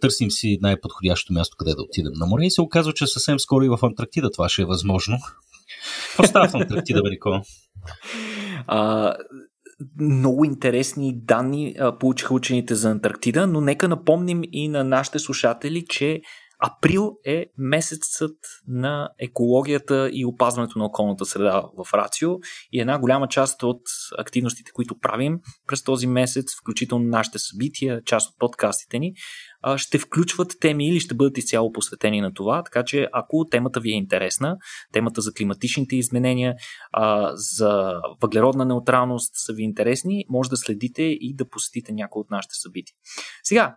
търсим си най-подходящото място, къде да отидем на море и се оказва, че съвсем скоро и в Антарктида това ще е възможно. Какво става в Антарктида, бе, Никола? Много интересни данни а, получиха учените за Антарктида, но нека напомним и на нашите слушатели, че април е месецът на екологията и опазването на околната среда в Рацио и една голяма част от активностите, които правим през този месец, включително нашите събития, част от подкастите ни, ще включват теми или ще бъдат изцяло посветени на това. Така че, ако темата ви е интересна, темата за климатичните изменения, за въглеродна неутралност са ви интересни, може да следите и да посетите някои от нашите събития. Сега,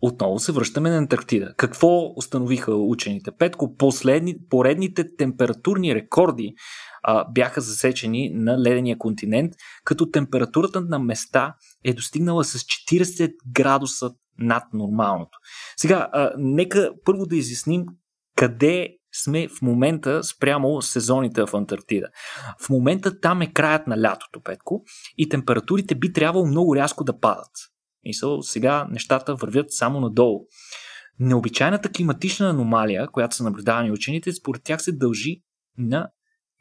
отново се връщаме на Антарктида. Какво установиха учените? Петко, последни, поредните температурни рекорди а, бяха засечени на ледения континент, като температурата на места е достигнала с 40 градуса над нормалното. Сега, а, нека първо да изясним къде сме в момента спрямо сезоните в Антарктида. В момента там е краят на лятото, Петко, и температурите би трябвало много рязко да падат. Мисъл, сега нещата вървят само надолу. Необичайната климатична аномалия, която са наблюдавани учените, според тях се дължи на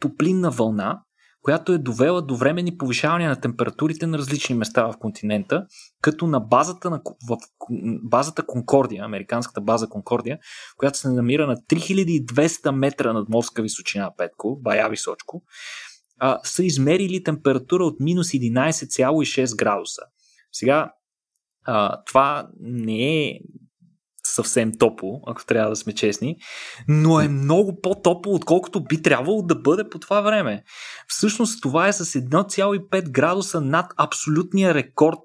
топлинна вълна, която е довела до времени повишавания на температурите на различни места в континента, като на базата, на, в базата Конкордия, американската база Конкордия, която се намира на 3200 метра над морска височина, Петко, бая височко, а, са измерили температура от минус 11,6 градуса. Сега, а, това не е съвсем топло, ако трябва да сме честни, но е много по-топло, отколкото би трябвало да бъде по това време. Всъщност това е с 1,5 градуса над абсолютния рекорд,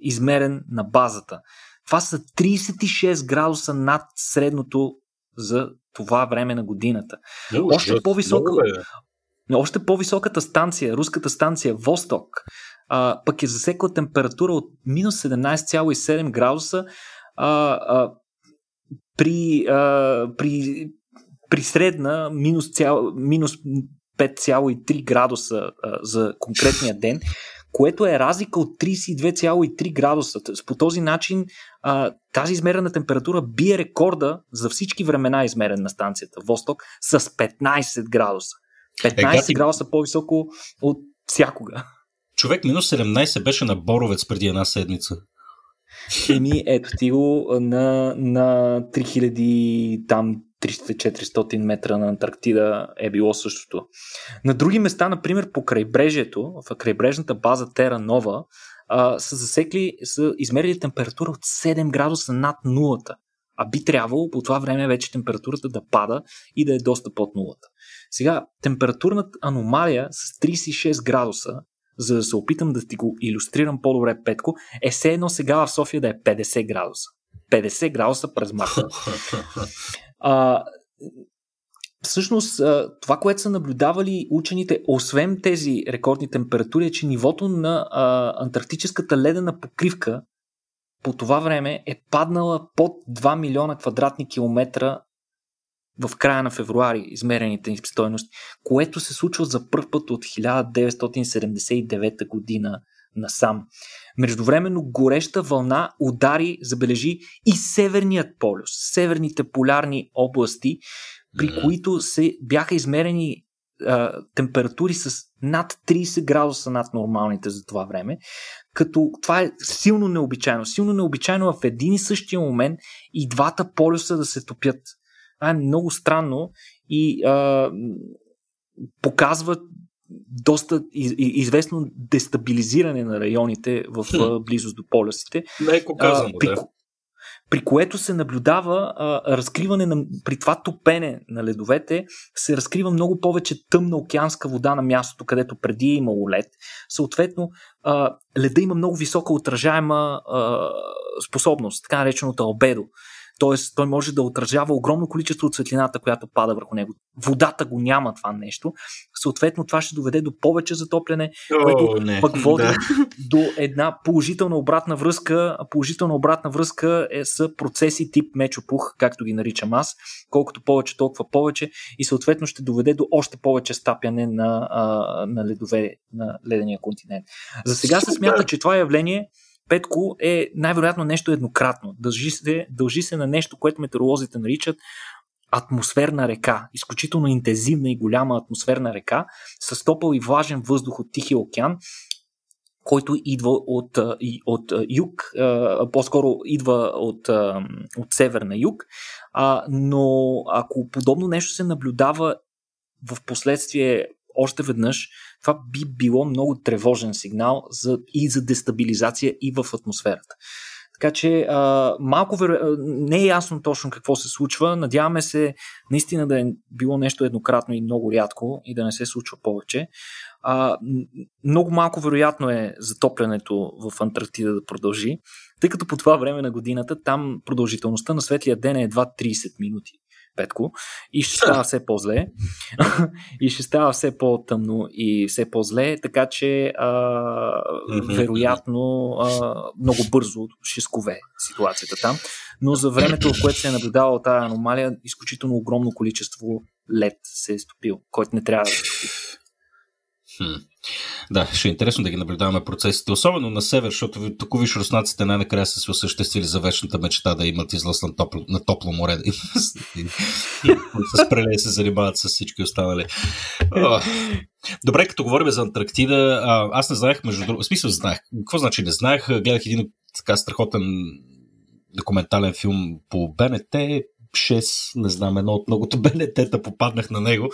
измерен на базата. Това са 36 градуса над средното за това време на годината. Много, още, по-висока, много още по-високата станция, руската станция Восток, а, пък е засекла температура от минус 17,7 градуса а, а, при, а, при, при средна минус, цял, минус 5,3 градуса а, за конкретния ден, което е разлика от 32,3 градуса. По този начин а, тази измерена температура бие рекорда за всички времена измерен на станцията Восток с 15 градуса. 15 е, градуса по-високо от всякога. Човек минус 17 беше на Боровец преди една седмица. Еми, ето ти го на, на 3000 там 300-400 метра на Антарктида е било същото. На други места, например по крайбрежието, в крайбрежната база Тера Нова, са засекли, са измерили температура от 7 градуса над нулата. А би трябвало по това време вече температурата да пада и да е доста под нулата. Сега, температурната аномалия с 36 градуса, за да се опитам да ти го иллюстрирам по-добре, Петко, е все едно сега в София да е 50 градуса. 50 градуса през марта. <laughs> А, всъщност, това, което са наблюдавали учените, освен тези рекордни температури, е, че нивото на а, антарктическата ледена покривка по това време е паднала под 2 милиона квадратни километра в края на февруари, измерените им стойности, което се случва за първ път от 1979 година насам. Междувременно гореща вълна удари, забележи и Северният полюс, северните полярни области, при mm-hmm. които се бяха измерени а, температури с над 30 градуса над нормалните за това време, като това е силно необичайно. Силно необичайно в един и същия момент и двата полюса да се топят. Това е много странно и а, показва доста известно дестабилизиране на районите в хм. близост до полюсите. Леко казано, при, да. При което се наблюдава а, разкриване на, при това топене на ледовете, се разкрива много повече тъмна океанска вода на мястото, където преди е имало лед. Съответно, а, леда има много висока отражаема а, способност, така нареченото албедо. Тоест, той може да отразява огромно количество от светлината, която пада върху него. Водата го няма това нещо. Съответно, това ще доведе до повече затопляне, О, което не. пък води да. до една положителна обратна връзка. Положителна обратна връзка е с процеси тип мечопух, както ги наричам аз. Колкото повече, толкова повече. И съответно ще доведе до още повече стапяне на, на ледове на ледения континент. За сега се смята, че това явление Петко е най-вероятно нещо еднократно. Дължи се, дължи се на нещо, което метеоролозите наричат атмосферна река, изключително интензивна и голяма атмосферна река, с топъл и влажен въздух от Тихия океан, който идва от, от юг, по-скоро идва от, от север на юг, но ако подобно нещо се наблюдава в последствие още веднъж, това би било много тревожен сигнал за, и за дестабилизация и в атмосферата. Така че а, малко веро... не е ясно точно какво се случва. Надяваме се наистина да е било нещо еднократно и много рядко и да не се случва повече. А, много малко вероятно е затоплянето в Антарктида да продължи, тъй като по това време на годината там продължителността на светлия ден е едва 30 минути. Петко, и ще става все по-зле. <laughs> и ще става все по-тъмно и все по-зле, така че а, вероятно а, много бързо ще скове ситуацията там. Но за времето, в което се е наблюдавала тази аномалия, изключително огромно количество лед се е стопил, който не трябва да се стопи. Да, ще е интересно да ги наблюдаваме процесите, особено на север, защото тук виж руснаците най-накрая са се осъществили за вечната мечта да имат излъз на топло, на топло море, да <laughs> с прелей се занимават с всички останали. Добре, като говорим за Антарктида, аз не знаех, между другото, смисъл знаех, какво значи не знаех, гледах един така страхотен документален филм по БНТ, 6, не знам, едно от многото <laughs> БНТ-та попаднах на него,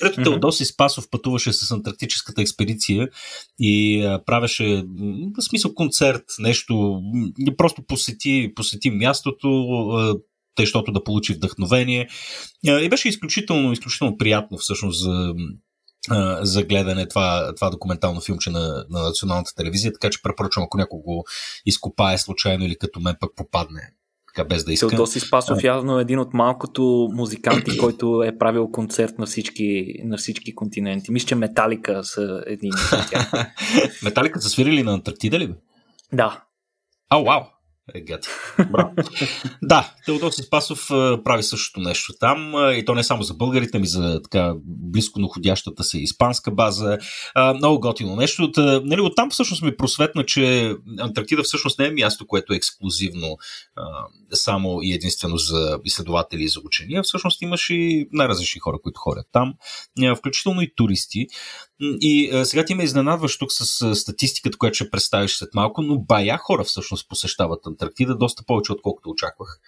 където mm-hmm. Теодоси Спасов пътуваше с антарктическата експедиция и а, правеше, в смисъл, концерт, нещо, просто посети, посети мястото, а, тъй, защото да получи вдъхновение. И беше изключително, изключително приятно всъщност за за гледане това, това документално филмче на, на националната телевизия, така че препоръчвам, ако някой го изкопае случайно или като мен пък попадне така без да иска. Теодоси Спасов явно е един от малкото музиканти, <clears throat> който е правил концерт на всички, на всички континенти. Мисля, че Металика са един от тях. <laughs> Металика са свирили на Антарктида ли? Да. А, вау! Егати. <laughs> да, Теодоси Спасов прави същото нещо там и то не само за българите, ми за така близко находящата се испанска база. много готино нещо. От, нали, оттам всъщност ми просветна, че Антарктида всъщност не е място, което е ексклюзивно само и единствено за изследователи и за учени. Всъщност имаш и най-различни хора, които ходят там, включително и туристи. И а, сега ти ме изненадваш тук с статистиката, която ще представиш след малко, но бая хора всъщност посещават Антарктида доста повече, отколкото очаквах.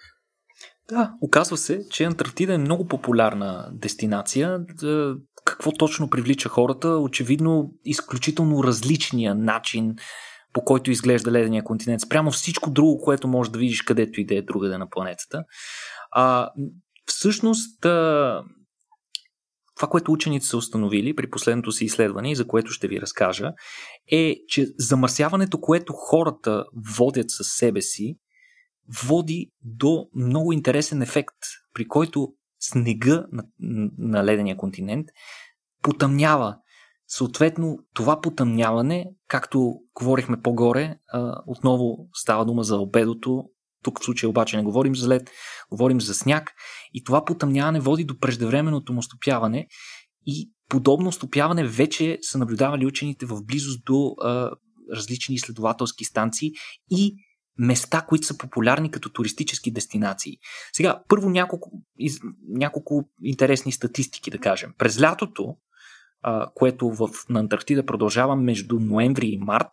Да, оказва се, че Антарктида е много популярна дестинация. Какво точно привлича хората? Очевидно, изключително различния начин по който изглежда ледения континент, спрямо всичко друго, което можеш да видиш където и да е другаде на планетата. А, всъщност, а, това, което учените са установили при последното си изследване и за което ще ви разкажа, е, че замърсяването, което хората водят със себе си, води до много интересен ефект, при който снега на, на ледения континент потъмнява. Съответно, това потъмняване, както говорихме по-горе, отново става дума за обедото, тук в случая обаче не говорим за лед, говорим за сняг и това потъмняване води до преждевременното му стопяване и подобно стопяване вече са наблюдавали учените в близост до а, различни изследователски станции и места, които са популярни като туристически дестинации. Сега, първо няколко, из, няколко интересни статистики да кажем. През лятото, а, което в, на Антарктида продължава между ноември и март,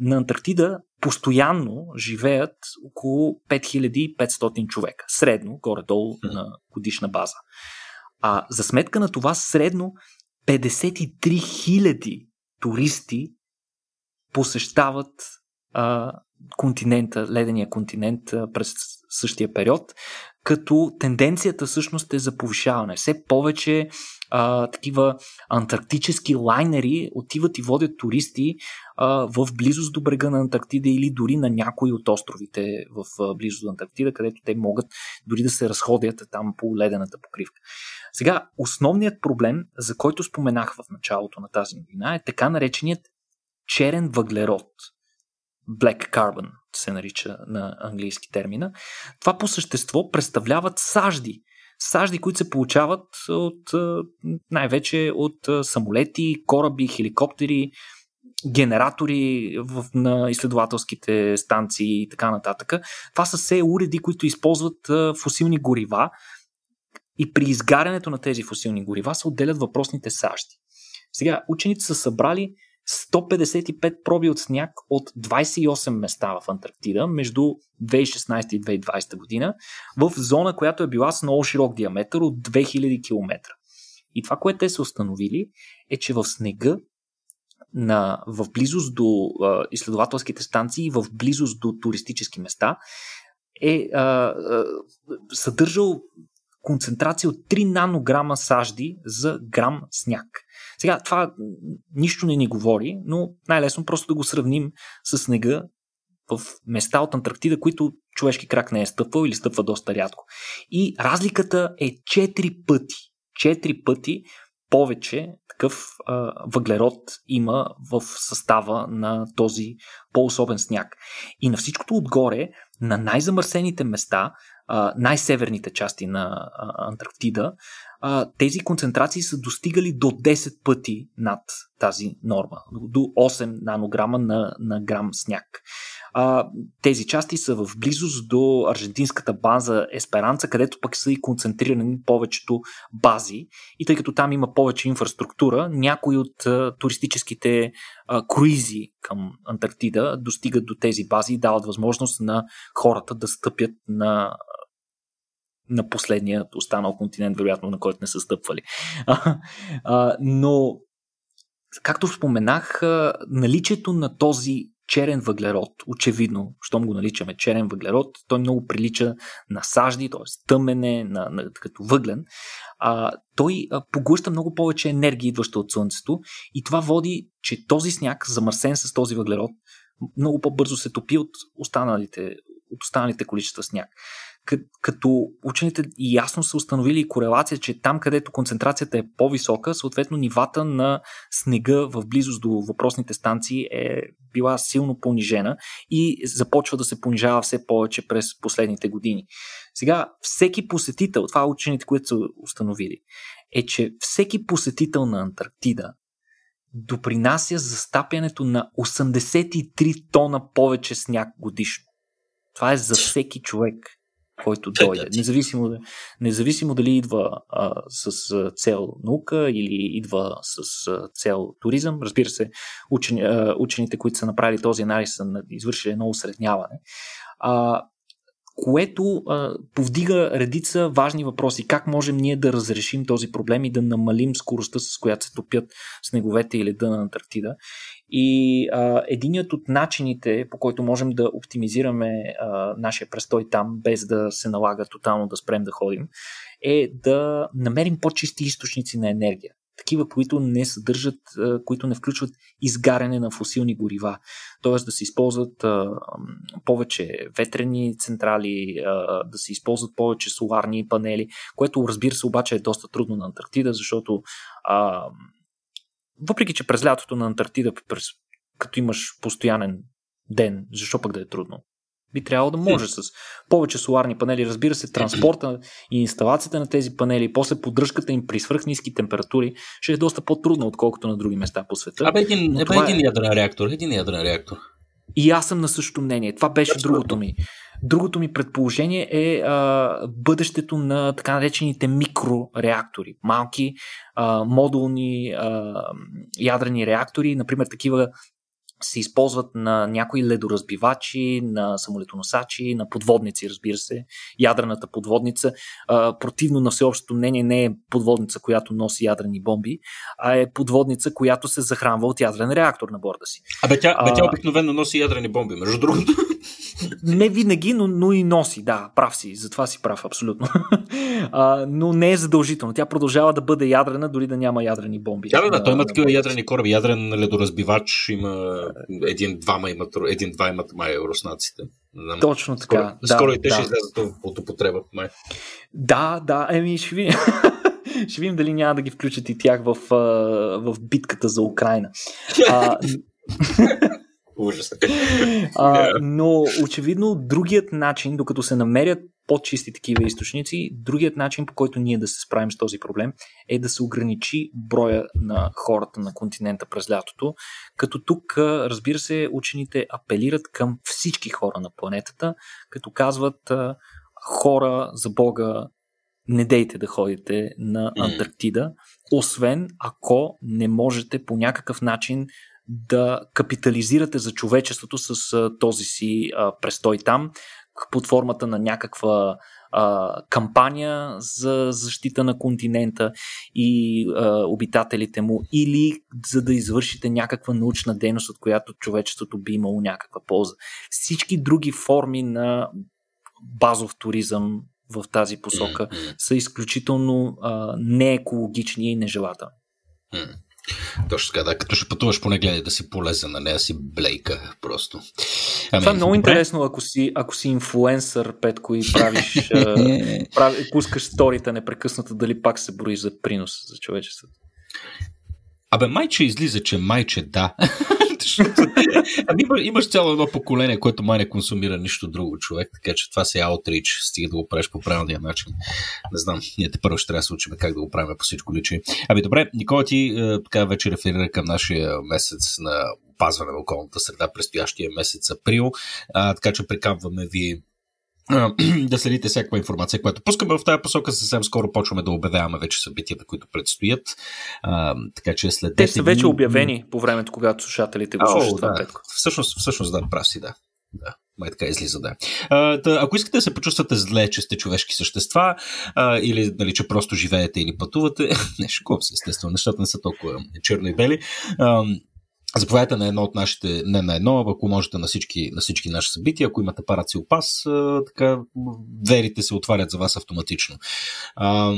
на Антарктида постоянно живеят около 5500 човека. Средно, горе-долу на годишна база. А за сметка на това средно 53 000 туристи посещават а, континента, ледения континент а, през същия период, като тенденцията всъщност е за повишаване. Все повече а, такива антарктически лайнери отиват и водят туристи а, в близост до брега на Антарктида или дори на някои от островите в а, близост до Антарктида, където те могат дори да се разходят там по ледената покривка. Сега, основният проблем, за който споменах в началото на тази новина, е така нареченият черен въглерод. Black Carbon се нарича на английски термина. Това по същество представляват сажди, сажди, които се получават от най-вече от самолети, кораби, хеликоптери, генератори в, на изследователските станции и така нататък. Това са все уреди, които използват фусилни горива и при изгарянето на тези фусилни горива се отделят въпросните сажди. Сега учените са събрали 155 проби от сняг от 28 места в Антарктида между 2016 и 2020 година в зона, която е била с много широк диаметър от 2000 км. И това, което те са установили е, че в снега на, в близост до а, изследователските станции, в близост до туристически места, е а, а, съдържал концентрация от 3 нанограма сажди за грам сняг. Сега, това нищо не ни говори, но най-лесно просто да го сравним с снега в места от Антарктида, които човешки крак не е стъпвал или стъпва доста рядко. И разликата е 4 пъти. 4 пъти повече такъв а, въглерод има в състава на този по-особен сняг. И на всичкото отгоре, на най-замърсените места, най-северните части на Антарктида, тези концентрации са достигали до 10 пъти над тази норма, до 8 нанограма на, на грам сняг. А, тези части са в близост до аржентинската база Есперанца, където пък са и концентрирани повечето бази. И тъй като там има повече инфраструктура, някои от а, туристическите а, круизи към Антарктида достигат до тези бази и дават възможност на хората да стъпят на на последния останал континент, вероятно, на който не са стъпвали. А, а, но, както споменах, наличието на този черен въглерод, очевидно, щом го наричаме черен въглерод, той много прилича на сажди, т.е. тъмене, на, на, като въглен. А, той а, поглъща много повече енергия, идваща от Слънцето и това води, че този сняг, замърсен с този въглерод, много по-бързо се топи от останалите, от останалите количества сняг като учените ясно са установили корелация, че там, където концентрацията е по-висока, съответно нивата на снега в близост до въпросните станции е била силно понижена и започва да се понижава все повече през последните години. Сега, всеки посетител, това учените, които са установили, е, че всеки посетител на Антарктида допринася за стапянето на 83 тона повече сняг годишно. Това е за всеки човек. Който дойде. Независимо, независимо дали идва а, с цел наука или идва с а, цел туризъм. Разбира се, учени, а, учените, които са направили този анализ, са извършили едно усредняване. А, което а, повдига редица важни въпроси. Как можем ние да разрешим този проблем и да намалим скоростта, с която се топят снеговете или леда на Антарктида. И а, единият от начините, по който можем да оптимизираме а, нашия престой там, без да се налага тотално да спрем да ходим, е да намерим по-чисти източници на енергия такива, които не съдържат, които не включват изгаряне на фусилни горива. Тоест да се използват повече ветрени централи, да се използват повече соларни панели, което разбира се обаче е доста трудно на Антарктида, защото въпреки, че през лятото на Антарктида, като имаш постоянен ден, защо пък да е трудно? Би трябвало да може с повече соларни панели. Разбира се, транспорта и инсталацията на тези панели, после поддръжката им при свръхниски температури, ще е доста по-трудно, отколкото на други места по света. Абе, един, абе, един е... ядрен реактор. Един ядрен реактор. И аз съм на същото мнение. Това беше Абсолютно. другото ми. Другото ми предположение е а, бъдещето на така наречените микрореактори. Малки а, модулни а, ядрени реактори, например такива се използват на някои ледоразбивачи, на самолетоносачи, на подводници, разбира се. Ядрената подводница, а, противно на всеобщото мнение, не е подводница, която носи ядрени бомби, а е подводница, която се захранва от ядрен реактор на борда си. Абе тя, бе, тя обикновено носи ядрени бомби, между другото. <laughs> Не винаги, но, но и носи, да, прав си, затова си прав, абсолютно. <laughs> а, но не е задължително. Тя продължава да бъде ядрена, дори да няма ядрени бомби. Да, да, той има такива ядрени кораби. Ядрен ледоразбивач има един-двама имат, един-два имат май руснаците. Точно така. Скоро, да, скоро и те да. ще излязат от употреба, май. Да, да, еми ще видим. <laughs> ще видим дали няма да ги включат и тях в, в битката за Украина. А, <laughs> Ужас. а, но очевидно другият начин, докато се намерят по-чисти такива източници, другият начин по който ние да се справим с този проблем е да се ограничи броя на хората на континента през лятото, като тук, разбира се, учените апелират към всички хора на планетата, като казват хора за Бога, не дейте да ходите на Антарктида, освен ако не можете по някакъв начин да капитализирате за човечеството с този си а, престой там под формата на някаква а, кампания за защита на континента и а, обитателите му или за да извършите някаква научна дейност, от която човечеството би имало някаква полза. Всички други форми на базов туризъм в тази посока са изключително а, неекологични и нежелателни. Точно така, да. Като ще пътуваш, поне гледай да си полезен, на нея си блейка просто. Ами, Това е много добре. интересно, ако си, ако си инфлуенсър, Петко, и правиш, <laughs> прави, пускаш сторите непрекъснато, дали пак се брои за принос за човечеството. Абе, майче излиза, че майче да. <laughs> ами има, имаш цяло едно поколение, което май не консумира нищо друго човек, така че това си е аутрич, стига да го правиш по правилния начин. Не знам, ние те първо ще трябва да се учим как да го правим по всичко личи. Ами добре, Никола ти е, така вече реферира към нашия месец на опазване на околната среда, предстоящия месец април, а, така че приканваме ви <clears throat> да следите всякаква информация, която пускаме в тази посока. Съвсем скоро почваме да обявяваме вече събитията, които предстоят. А, така че след Те са вече обявени по времето, когато слушателите го слушат да. Всъщност, всъщност да, прав си, да. Да, май така излиза, да. А, да. Ако искате да се почувствате зле, че сте човешки същества, а, или нали, че просто живеете или пътувате, <laughs> не, шикувам се, естествено, нещата не са толкова черно и бели. А, Заповядайте на едно от нашите, не на едно, ако можете на всички, на всички наши събития. Ако имате параци опас, така верите се отварят за вас автоматично. А,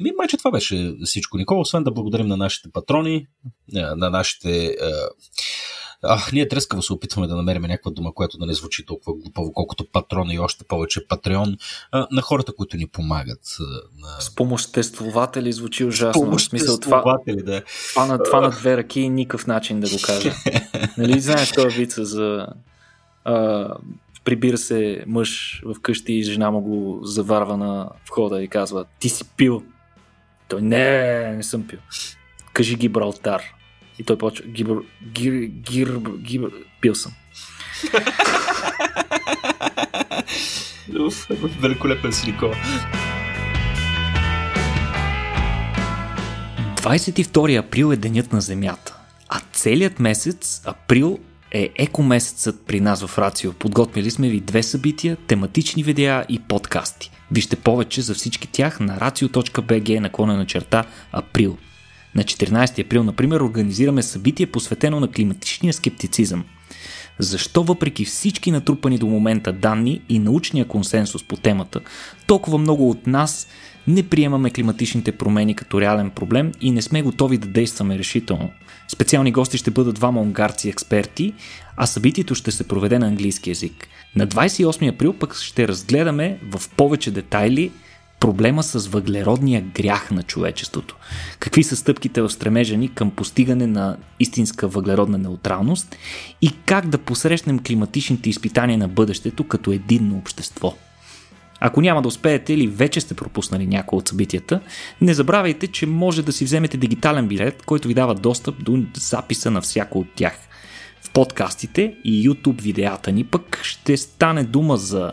ми, майче това беше всичко, Никола. Освен да благодарим на нашите патрони, на нашите а, ние трескаво се опитваме да намерим някаква дума, която да не звучи толкова глупаво, колкото патрон и още повече патреон, а, на хората, които ни помагат. На... Спомоществователи звучи ужасно. Смисъл това, да. това, на, това на две ръки и никакъв начин да го кажа. <laughs> нали знаеш този вица за а, прибира се мъж в къщи и жена му го заварва на входа и казва ти си пил. Той не, не съм пил. Кажи Гибралтар. И той почва гибър, гир, гир, гибър, пил съм. Уф, великолепен си, Никола. 22 април е денят на Земята, а целият месец, април, е екомесецът при нас в Рацио. Подготвили сме ви две събития, тематични видеа и подкасти. Вижте повече за всички тях на racio.bg наклона на черта април. На 14 април, например, организираме събитие посветено на климатичния скептицизъм. Защо въпреки всички натрупани до момента данни и научния консенсус по темата, толкова много от нас не приемаме климатичните промени като реален проблем и не сме готови да действаме решително. Специални гости ще бъдат двама унгарци експерти, а събитието ще се проведе на английски язик. На 28 април пък ще разгледаме в повече детайли проблема с въглеродния грях на човечеството. Какви са стъпките в стремежа ни към постигане на истинска въглеродна неутралност и как да посрещнем климатичните изпитания на бъдещето като единно общество. Ако няма да успеете или вече сте пропуснали някои от събитията, не забравяйте, че може да си вземете дигитален билет, който ви дава достъп до записа на всяко от тях. В подкастите и YouTube видеята ни пък ще стане дума за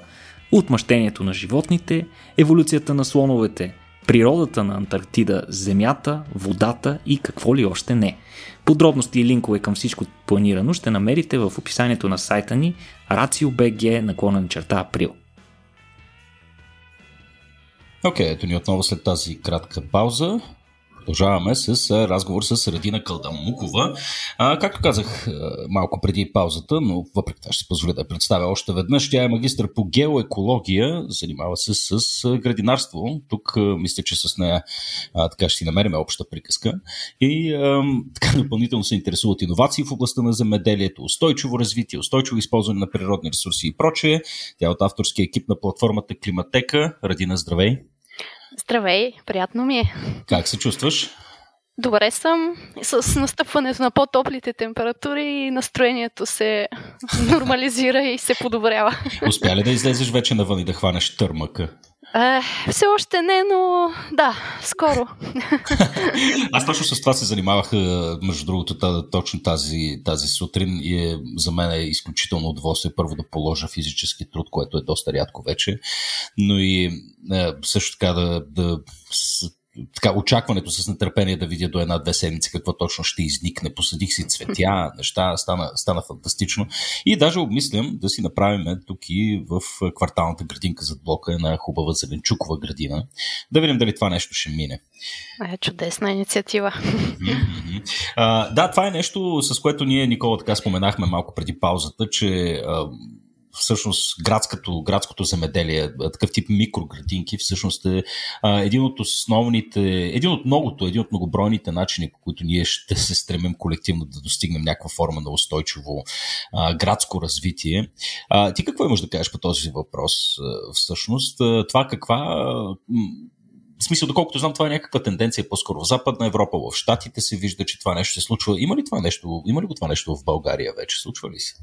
отмъщението на животните, еволюцията на слоновете, природата на Антарктида, земята, водата и какво ли още не. Подробности и линкове към всичко планирано ще намерите в описанието на сайта ни RACIO.BG наклонен черта април. Окей, okay, ето ни отново след тази кратка пауза. Продължаваме с разговор с Радина Калдамукова. А, както казах малко преди паузата, но въпреки това ще се позволя да я представя още веднъж. Тя е магистър по геоекология, занимава се с градинарство. Тук мисля, че с нея а, така ще си намерим обща приказка. И а, така допълнително се интересуват иновации в областта на земеделието, устойчиво развитие, устойчиво използване на природни ресурси и прочее. Тя е от авторския екип на платформата Климатека. Радина, здравей! Здравей, приятно ми е. Как се чувстваш? Добре съм. С настъпването на по-топлите температури и настроението се нормализира и се подобрява. Успя ли да излезеш вече навън и да хванеш търмъка? Е, все още не, но да, скоро. <laughs> Аз точно с това се занимавах, между другото, точно тази, тази сутрин и е, за мен е изключително удоволствие първо да положа физически труд, което е доста рядко вече, но и е, също така да, да така, очакването с нетърпение да видя до една-две седмици какво точно ще изникне. Посадих си цветя, неща, стана, стана фантастично. И даже обмислям да си направим тук и в кварталната градинка зад блока една хубава зеленчукова градина. Да видим дали това нещо ще мине. Е, чудесна инициатива. а, да, това е нещо, с което ние, Никола, така споменахме малко преди паузата, че всъщност градското, градското земеделие, такъв тип микроградинки, всъщност е а, един от основните, един от многото, един от многобройните начини, по които ние ще се стремим колективно да достигнем някаква форма на устойчиво а, градско развитие. А, ти какво имаш да кажеш по този въпрос? Всъщност, това каква в смисъл, доколкото знам, това е някаква тенденция по-скоро в Западна Европа, в Штатите се вижда, че това нещо се случва. Има ли това нещо, има ли го това нещо в България вече? Случва ли се?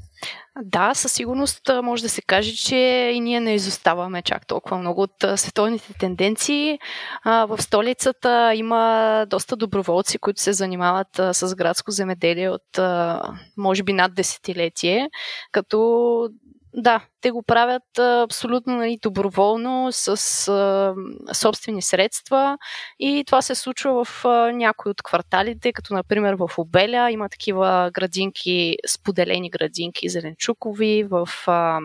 Да, със сигурност може да се каже, че и ние не изоставаме чак толкова много от световните тенденции. В столицата има доста доброволци, които се занимават с градско земеделие от може би над десетилетие, като да, те го правят абсолютно нали, доброволно, с а, собствени средства. И това се случва в а, някои от кварталите, като например в Обеля. Има такива градинки, споделени градинки зеленчукови, в, а,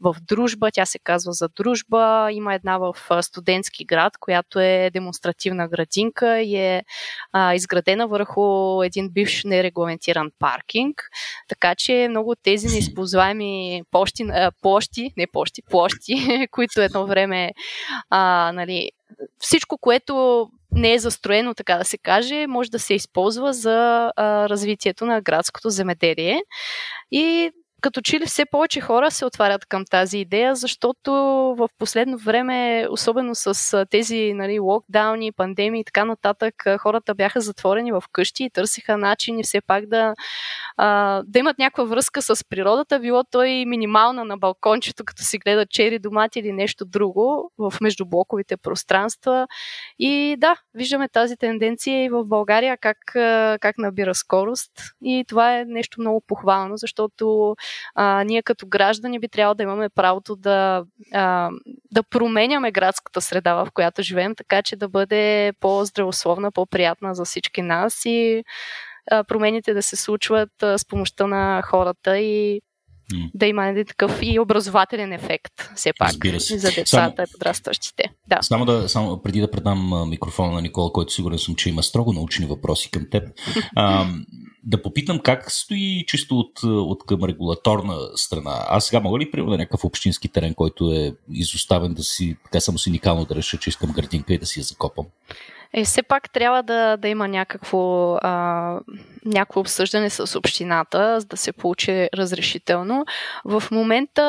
в Дружба, тя се казва за Дружба, има една в студентски град, която е демонстративна градинка. И е а, изградена върху един бивш нерегламентиран паркинг, така че много от тези неизползваеми площи, площи, не площи, площи, <laughs> които едно време, а, нали, всичко, което не е застроено, така да се каже, може да се използва за а, развитието на градското земеделие. И като че ли все повече хора се отварят към тази идея, защото в последно време, особено с тези нали, локдауни, пандемии и така нататък, хората бяха затворени в къщи и търсиха начини все пак да, а, да имат някаква връзка с природата, било той минимална на балкончето, като си гледат чери, домати или нещо друго в междублоковите пространства. И да, виждаме тази тенденция и в България как, как набира скорост. И това е нещо много похвално, защото а, ние като граждани би трябвало да имаме правото да, а, да променяме градската среда, в която живеем, така че да бъде по-здравословна, по-приятна за всички нас и а, промените да се случват а, с помощта на хората и Mm. да има един такъв и образователен ефект, все пак, за децата само, и подрастващите. Да. Само, да, само преди да предам микрофона на Никола, който сигурен съм, че има строго научни въпроси към теб, <laughs> а, да попитам как стои чисто от, от към регулаторна страна. Аз сега мога ли приема някакъв общински терен, който е изоставен да си, така само синикално да реша, че искам градинка и да си я закопам? Е, все пак трябва да, да има някакво, а, някакво обсъждане с общината, за да се получи разрешително. В момента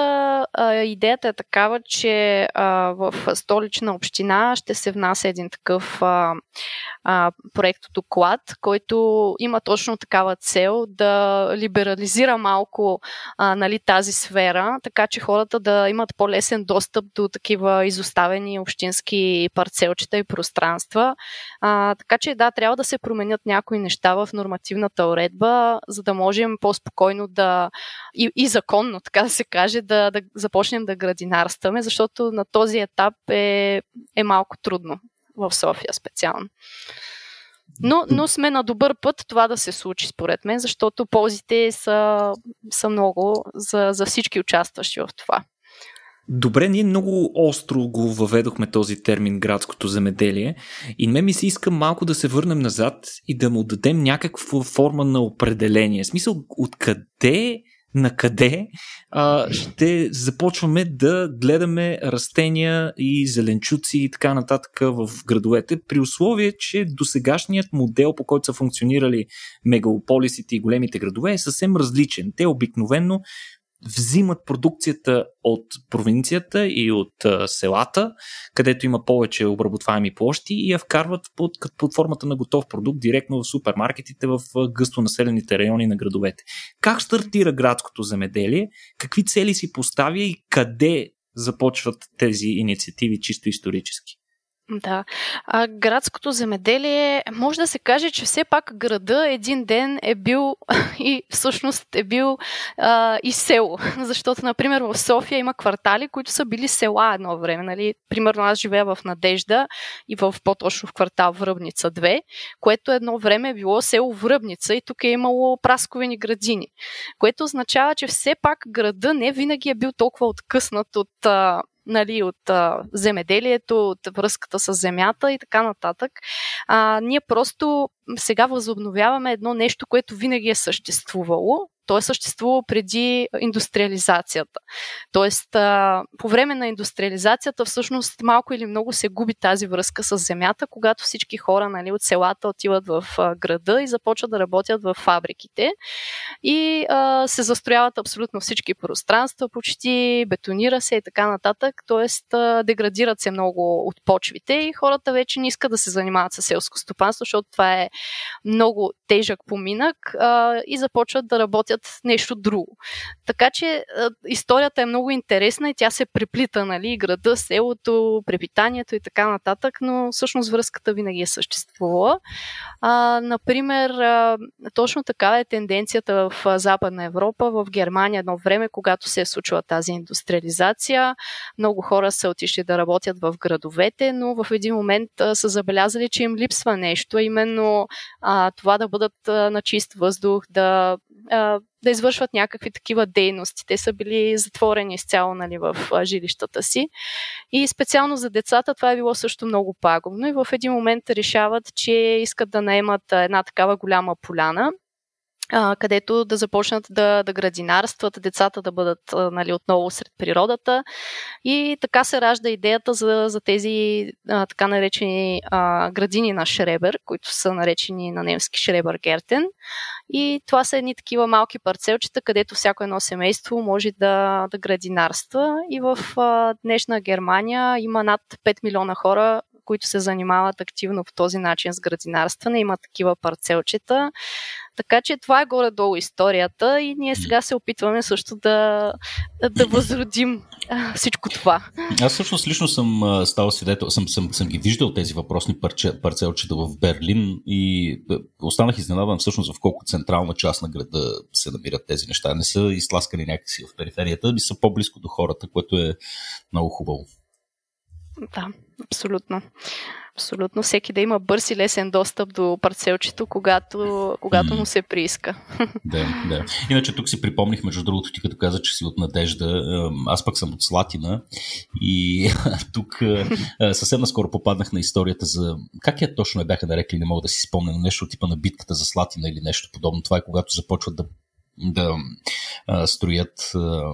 а, идеята е такава, че а, в столична община ще се внася един такъв а, а, проект доклад, който има точно такава цел да либерализира малко а, нали, тази сфера, така че хората да имат по-лесен достъп до такива изоставени общински парцелчета и пространства. А, така че да, трябва да се променят някои неща в нормативната уредба, за да можем по-спокойно да и, и законно, така да се каже, да, да започнем да градинарстваме, защото на този етап е, е малко трудно в София специално. Но, но сме на добър път това да се случи, според мен, защото ползите са, са много за, за всички участващи в това. Добре, ние много остро го въведохме този термин градското земеделие и ме ми се иска малко да се върнем назад и да му дадем някаква форма на определение. В смисъл, откъде на къде а, ще започваме да гледаме растения и зеленчуци и така нататък в градовете, при условие, че досегашният модел, по който са функционирали мегалополисите и големите градове, е съвсем различен. Те обикновенно взимат продукцията от провинцията и от а, селата, където има повече обработваеми площи и я вкарват под, под формата на готов продукт директно в супермаркетите в гъсто населените райони на градовете. Как стартира градското земеделие? Какви цели си поставя и къде започват тези инициативи чисто исторически? Да. А градското земеделие, може да се каже, че все пак града един ден е бил <laughs> и всъщност е бил а, и село. <laughs> Защото, например, в София има квартали, които са били села едно време. Нали? Примерно аз живея в Надежда и в по-точно в квартал Връбница 2, което едно време е било село Връбница и тук е имало прасковени градини. Което означава, че все пак града не винаги е бил толкова откъснат от нали, от а, земеделието, от връзката с земята и така нататък. А, ние просто сега възобновяваме едно нещо, което винаги е съществувало, то е съществувало преди индустриализацията. Тоест, по време на индустриализацията всъщност малко или много се губи тази връзка с земята, когато всички хора нали, от селата отиват в града и започват да работят в фабриките и а, се застрояват абсолютно всички пространства, почти бетонира се и така нататък, т.е. деградират се много от почвите и хората вече не искат да се занимават с селско стопанство, защото това е много тежък поминък а, и започват да работят търсят нещо друго. Така че историята е много интересна и тя се преплита, нали, града, селото, препитанието и така нататък, но всъщност връзката винаги е съществувала. А, например, а, точно така е тенденцията в Западна Европа, в Германия едно време, когато се е случила тази индустриализация. Много хора са отишли да работят в градовете, но в един момент а, са забелязали, че им липсва нещо, именно а, това да бъдат а, на чист въздух, да да извършват някакви такива дейности. Те са били затворени изцяло нали, в жилищата си. И специално за децата това е било също много пагубно. И в един момент решават, че искат да наемат една такава голяма поляна където да започнат да, да градинарстват, децата да бъдат нали, отново сред природата. И така се ражда идеята за, за тези а, така наречени а, градини на Шребер, които са наречени на немски Шребер Гертен. И това са едни такива малки парцелчета, където всяко едно семейство може да, да градинарства. И в а, днешна Германия има над 5 милиона хора, които се занимават активно по този начин с градинарстване. Има такива парцелчета. Така че това е горе-долу историята и ние сега се опитваме също да, да възродим всичко това. Аз всъщност лично съм стал свидетел, съм, съм, съм ги виждал тези въпросни парче, парцелчета в Берлин и останах изненадан всъщност в колко централна част на града се намират тези неща. Не са изтласкани някакси в периферията, би са по-близко до хората, което е много хубаво. Да, абсолютно. Абсолютно. Всеки да има бърз и лесен достъп до парцелчето, когато, когато му се прииска. <laughs> Да, да. Иначе тук си припомних, между другото, ти като каза, че си от Надежда. Аз пък съм от Слатина и <laughs> тук съвсем наскоро попаднах на историята за... Как я точно я бяха нарекли, не мога да си спомня, но нещо типа на битката за Слатина или нещо подобно. Това е когато започват да да а, строят а,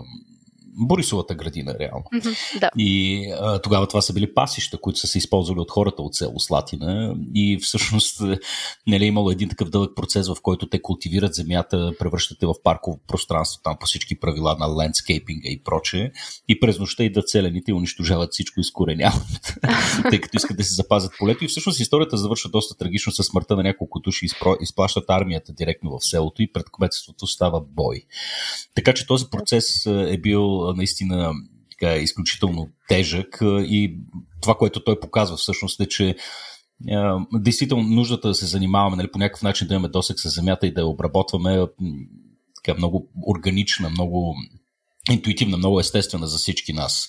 Борисовата градина, реално. Mm-hmm, да. И а, тогава това са били пасища, които са се използвали от хората от село Слатина. И всъщност <laughs> нали, е имало един такъв дълъг процес, в който те култивират земята, превръщате в парково пространство, там по всички правила на лендскейпинга и прочее. И през нощта идват селените и унищожават всичко, изкореняват, <laughs> тъй като искат да се запазят полето. И всъщност историята завършва доста трагично със смъртта на няколко души. Изплащат армията директно в селото и пред кметството става бой. Така че този процес е бил наистина така, изключително тежък и това, което той показва всъщност е, че действително нуждата да се занимаваме нали, по някакъв начин да имаме досек с земята и да я обработваме така, много органична, много интуитивна, много естествена за всички нас.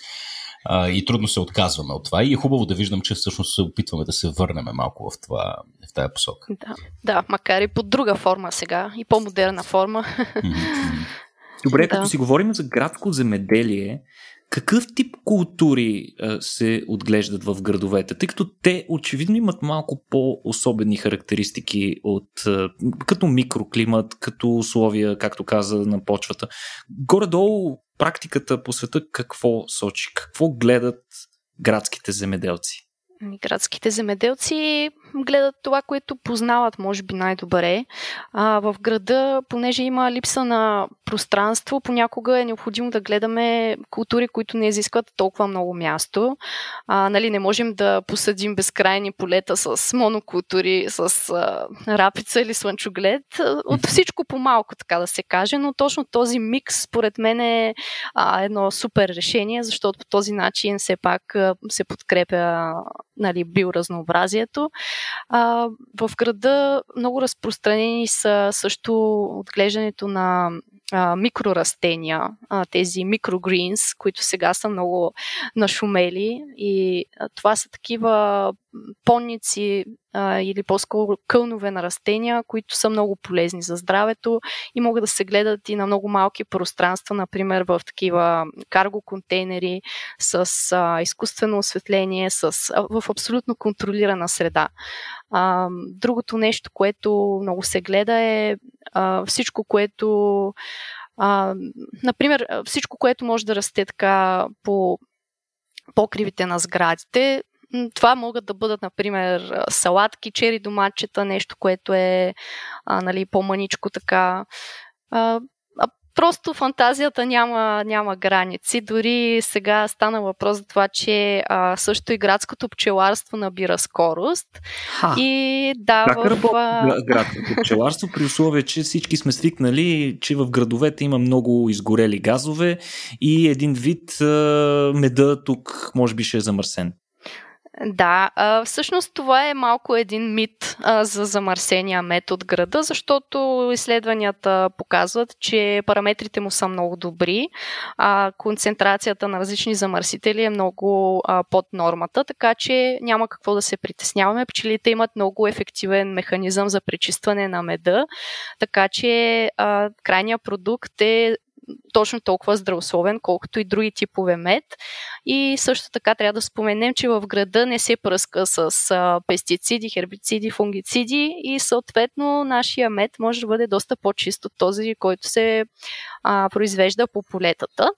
и трудно се отказваме от това. И е хубаво да виждам, че всъщност се опитваме да се върнем малко в, това, в тази посока. Да, да, макар и под друга форма сега, и по-модерна форма. Добре, да. като си говорим за градско земеделие, какъв тип култури а, се отглеждат в градовете? Тъй като те очевидно имат малко по-особени характеристики от а, като микроклимат, като условия, както каза, на почвата. Горе-долу практиката по света какво сочи? Какво гледат градските земеделци? градските земеделци гледат това, което познават, може би най-добре. А, в града, понеже има липса на пространство, понякога е необходимо да гледаме култури, които не изискват толкова много място. А, нали, не можем да посадим безкрайни полета с монокултури, с а, рапица или слънчоглед. От всичко по-малко, така да се каже, но точно този микс, според мен е а, едно супер решение, защото по този начин все пак се подкрепя нали, биоразнообразието. А, в града много разпространени са също отглеждането на а, микрорастения, а, тези микрогринс, които сега са много нашумели. И а, това са такива понници а, или по-скоро кълнове на растения, които са много полезни за здравето и могат да се гледат и на много малки пространства, например в такива карго контейнери с а, изкуствено осветление, с, а, в абсолютно контролирана среда. А, другото нещо, което много се гледа е а, всичко, което а, например, всичко, което може да расте така по покривите на сградите, това могат да бъдат, например, салатки, чери доматчета, нещо, което е а, нали, по-маничко така. А, Просто фантазията няма, няма граници. Дори сега стана въпрос за това, че а, също и градското пчеларство набира скорост. Ха, и да, как в... работи градското пчеларство при условие, че всички сме свикнали, че в градовете има много изгорели газове и един вид а, меда тук може би ще е замърсен. Да, а, всъщност това е малко един мит а, за замърсения мед от града, защото изследванията показват, че параметрите му са много добри, а концентрацията на различни замърсители е много а, под нормата, така че няма какво да се притесняваме. Пчелите имат много ефективен механизъм за пречистване на меда, така че а, крайният продукт е точно толкова здравословен, колкото и други типове мед. И също така трябва да споменем, че в града не се пръска с а, пестициди, хербициди, фунгициди и съответно нашия мед може да бъде доста по-чист от този, който се а, произвежда по полетата.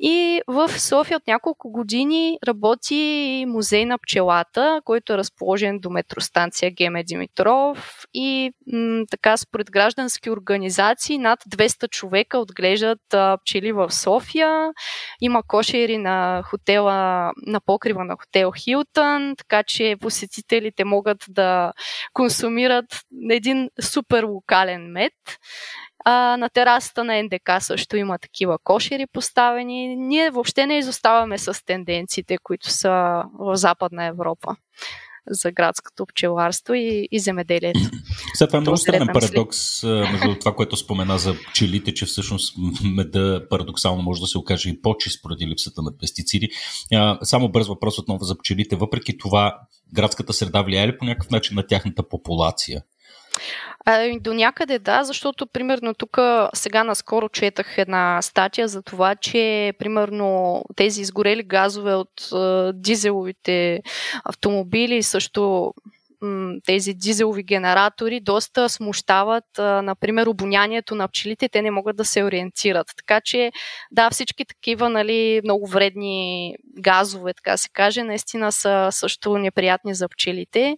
И в София от няколко години работи музей на пчелата, който е разположен до метростанция Геме Димитров и м- така според граждански организации над 200 човека отглеждат а, пчели в София. Има кошери на хотела, на покрива на хотел Хилтън, така че посетителите могат да консумират един супер локален мед. А, на терасата на НДК също има такива кошери поставени. Ние въобще не изоставаме с тенденциите, които са в Западна Европа за градското пчеларство и, и земеделието. <clears throat> Сега това е много странен парадокс между това, което спомена за пчелите, че всъщност меда парадоксално може да се окаже и по-чист поради липсата на пестициди. Само бърз въпрос отново за пчелите. Въпреки това, градската среда влияе ли по някакъв начин на тяхната популация? А, до някъде да, защото примерно тук сега наскоро четах една статия за това, че примерно тези изгорели газове от а, дизеловите автомобили също тези дизелови генератори доста смущават, например, обонянието на пчелите, те не могат да се ориентират. Така че, да, всички такива нали, много вредни газове, така се каже, наистина са също неприятни за пчелите.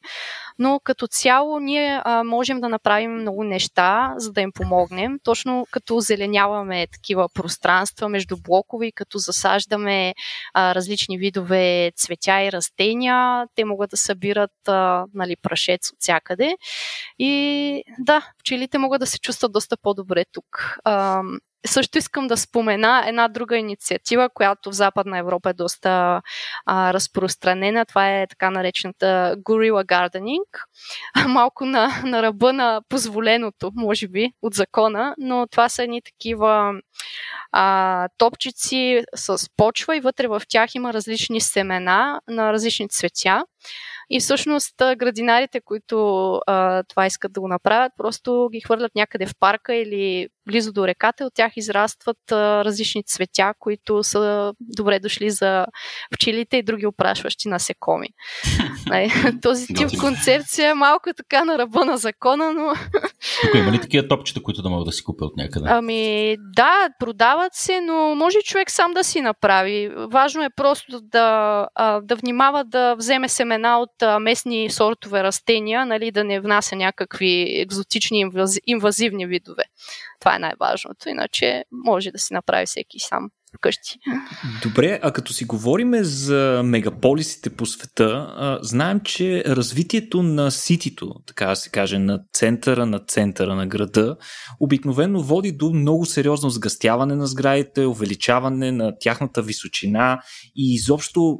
Но като цяло ние а, можем да направим много неща, за да им помогнем. Точно като озеленяваме такива пространства между блокове, като засаждаме а, различни видове цветя и растения, те могат да събират а, нали, прашец от всякъде. И да, пчелите могат да се чувстват доста по-добре тук. А, също искам да спомена една друга инициатива, която в Западна Европа е доста а, разпространена. Това е така наречената Gorilla Gardening. <laughs> Малко на, на ръба на позволеното, може би, от закона, но това са едни такива а, топчици с почва и вътре в тях има различни семена на различни цветя. И всъщност градинарите, които а, това искат да го направят, просто ги хвърлят някъде в парка или близо до реката от тях израстват а, различни цветя, които са добре дошли за пчелите и други опрашващи насекоми. <laughs> <laughs> Този тип концепция е малко така на ръба на закона, но... Тук има ли такива топчета, които да могат да си купя от някъде? Ами да, продават се, но може човек сам да си направи. Важно е просто да, да внимава да вземе семена от местни сортове растения, нали, да не внася някакви екзотични инвазивни видове. Това е най-важното, иначе може да си направи всеки сам вкъщи. Добре, а като си говориме за мегаполисите по света, знаем, че развитието на ситито, така да се каже, на центъра на центъра на града, обикновено води до много сериозно сгъстяване на сградите, увеличаване на тяхната височина и изобщо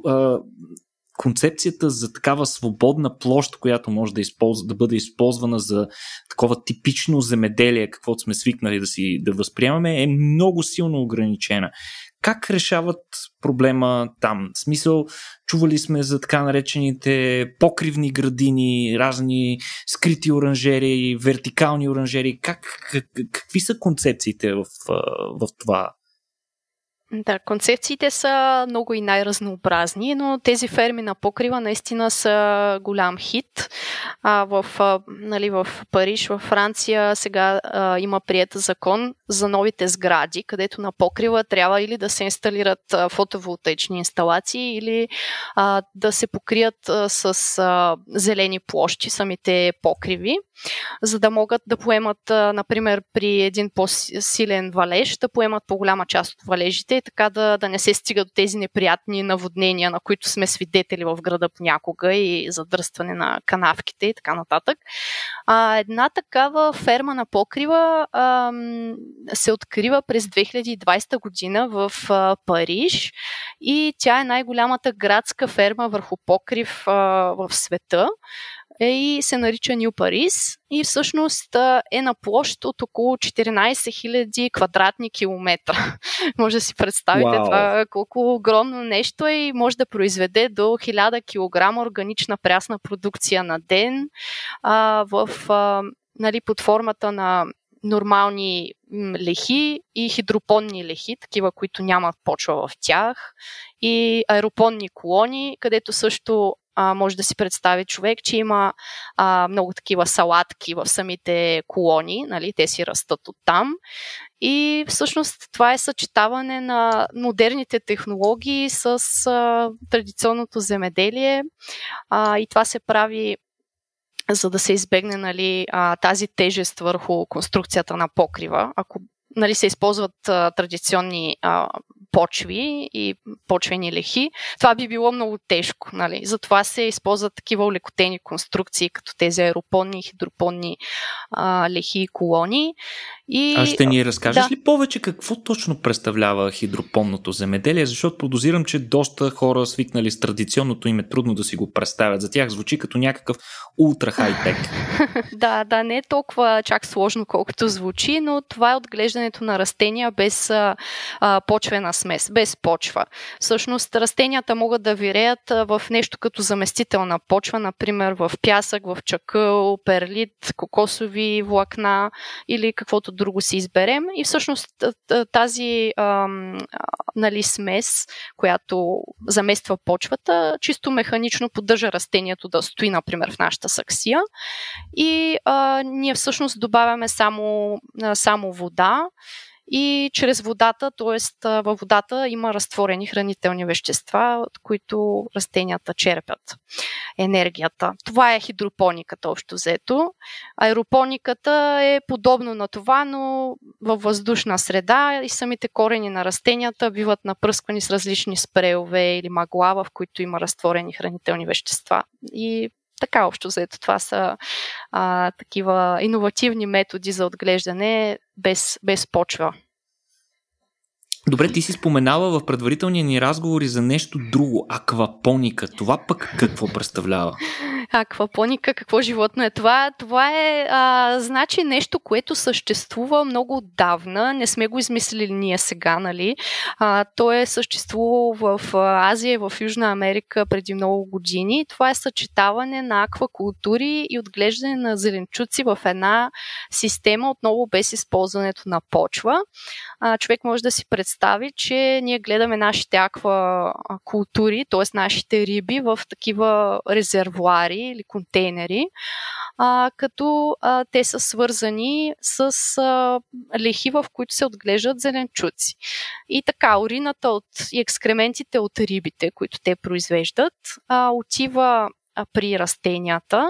концепцията за такава свободна площ, която може да, използва, да бъде използвана за такова типично земеделие, каквото сме свикнали да си да възприемаме, е много силно ограничена. Как решават проблема там? В смисъл, чували сме за така наречените покривни градини, разни скрити оранжери, вертикални оранжери. Как, как, какви са концепциите в, в това да, концепциите са много и най-разнообразни, но тези ферми на покрива наистина са голям хит. А, в, нали, в Париж, в Франция сега а, има прият закон за новите сгради, където на покрива трябва или да се инсталират а, фотоволтаични инсталации, или а, да се покрият с а, зелени площи самите покриви, за да могат да поемат, а, например, при един по-силен валеж, да поемат по-голяма част от валежите така да, да не се стига до тези неприятни наводнения, на които сме свидетели в града понякога и задръстване на канавките и така нататък. А, една такава ферма на покрива а, се открива през 2020 година в а, Париж и тя е най-голямата градска ферма върху покрив а, в света и се нарича Нью Парис и всъщност е на площ от около 14 000 квадратни километра. <laughs> може да си представите wow. това колко огромно нещо е и може да произведе до 1000 кг органична прясна продукция на ден а, в а, нали, под формата на нормални лехи и хидропонни лехи, такива, които нямат почва в тях, и аеропонни колони, където също а, може да си представи човек, че има а, много такива салатки в самите колони, нали, те си растат от там. И всъщност това е съчетаване на модерните технологии с а, традиционното земеделие. А, и това се прави за да се избегне нали, а, тази тежест върху конструкцията на покрива. Ако нали, се използват а, традиционни а, почви и почвени лехи, това би било много тежко. Нали? Затова се използват такива улекотени конструкции, като тези аеропонни хидропонни а, лехи и колони. И... А ще ни разкажеш да. ли повече какво точно представлява хидропонното земеделие? Защото подозирам, че доста хора свикнали с традиционното им е трудно да си го представят. За тях звучи като някакъв ултра хай-тек. <laughs> да, да, не е толкова чак сложно, колкото звучи, но това е отглеждането на растения без а, почвена смес, без почва. Всъщност растенията могат да виреят в нещо като заместителна почва, например в пясък, в чакъл, перлит, кокосови влакна или каквото друго си изберем. И всъщност тази ам, нали, смес, която замества почвата, чисто механично поддържа растението да стои, например, в нашата саксия. И а, ние всъщност добавяме само, само вода и чрез водата, т.е. във водата има разтворени хранителни вещества, от които растенията черпят енергията. Това е хидропониката общо взето. Аеропониката е подобно на това, но във въздушна среда и самите корени на растенията биват напръсквани с различни спреове или магла, в които има разтворени хранителни вещества. И така общо взето това са а, такива иновативни методи за отглеждане без, без почва. Добре, ти си споменава в предварителния ни разговори за нещо друго, аквапоника. Това пък какво представлява? аквапоника, какво животно е това? Това е, а, значи, нещо, което съществува много отдавна. Не сме го измислили ние сега, нали? А, то е съществувало в Азия в Южна Америка преди много години. Това е съчетаване на аквакултури и отглеждане на зеленчуци в една система, отново без използването на почва. А, човек може да си представи, че ние гледаме нашите аквакултури, т.е. нашите риби в такива резервуари, или контейнери, а, като а, те са свързани с а, лехи, в които се отглеждат зеленчуци. И така, урината от, и екскрементите от рибите, които те произвеждат, а, отива при растенията.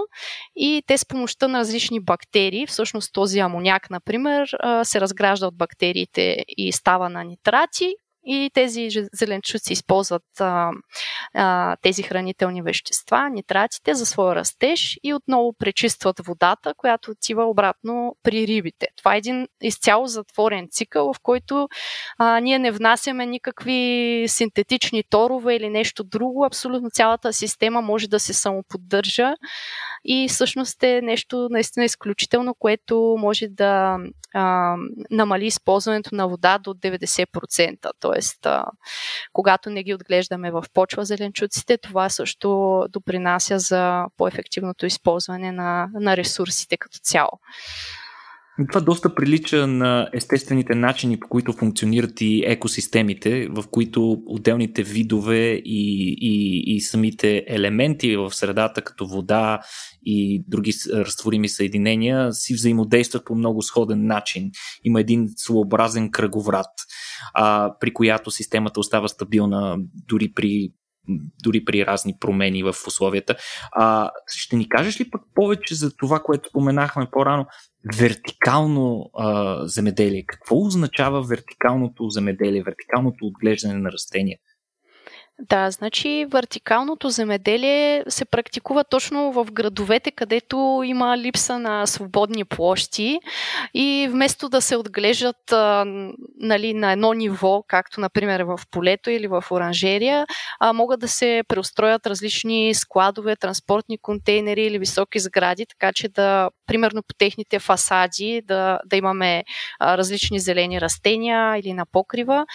И те с помощта на различни бактерии, всъщност този амоняк, например, се разгражда от бактериите и става на нитрати, и тези зеленчуци използват а, а, тези хранителни вещества, нитратите за своя растеж и отново пречистват водата, която отива обратно при рибите. Това е един изцяло затворен цикъл, в който а, ние не внасяме никакви синтетични торове или нещо друго. Абсолютно цялата система може да се самоподдържа и всъщност е нещо наистина изключително, което може да а, намали използването на вода до 90%. Тоест, а, когато не ги отглеждаме в почва зеленчуците, това също допринася за по-ефективното използване на, на ресурсите като цяло. Това доста прилича на естествените начини, по които функционират и екосистемите, в които отделните видове и, и, и самите елементи в средата, като вода и други разтворими съединения, си взаимодействат по много сходен начин. Има един своеобразен кръговрат, а, при която системата остава стабилна дори при дори при разни промени в условията. А, ще ни кажеш ли пък повече за това, което споменахме по-рано? Вертикално а, земеделие. Какво означава вертикалното земеделие, вертикалното отглеждане на растения? Да, значи вертикалното земеделие се практикува точно в градовете, където има липса на свободни площи и вместо да се отглеждат а, нали, на едно ниво, както например в полето или в оранжерия, а, могат да се преустроят различни складове, транспортни контейнери или високи сгради, така че да, примерно по техните фасади, да, да имаме а, различни зелени растения или на покрива,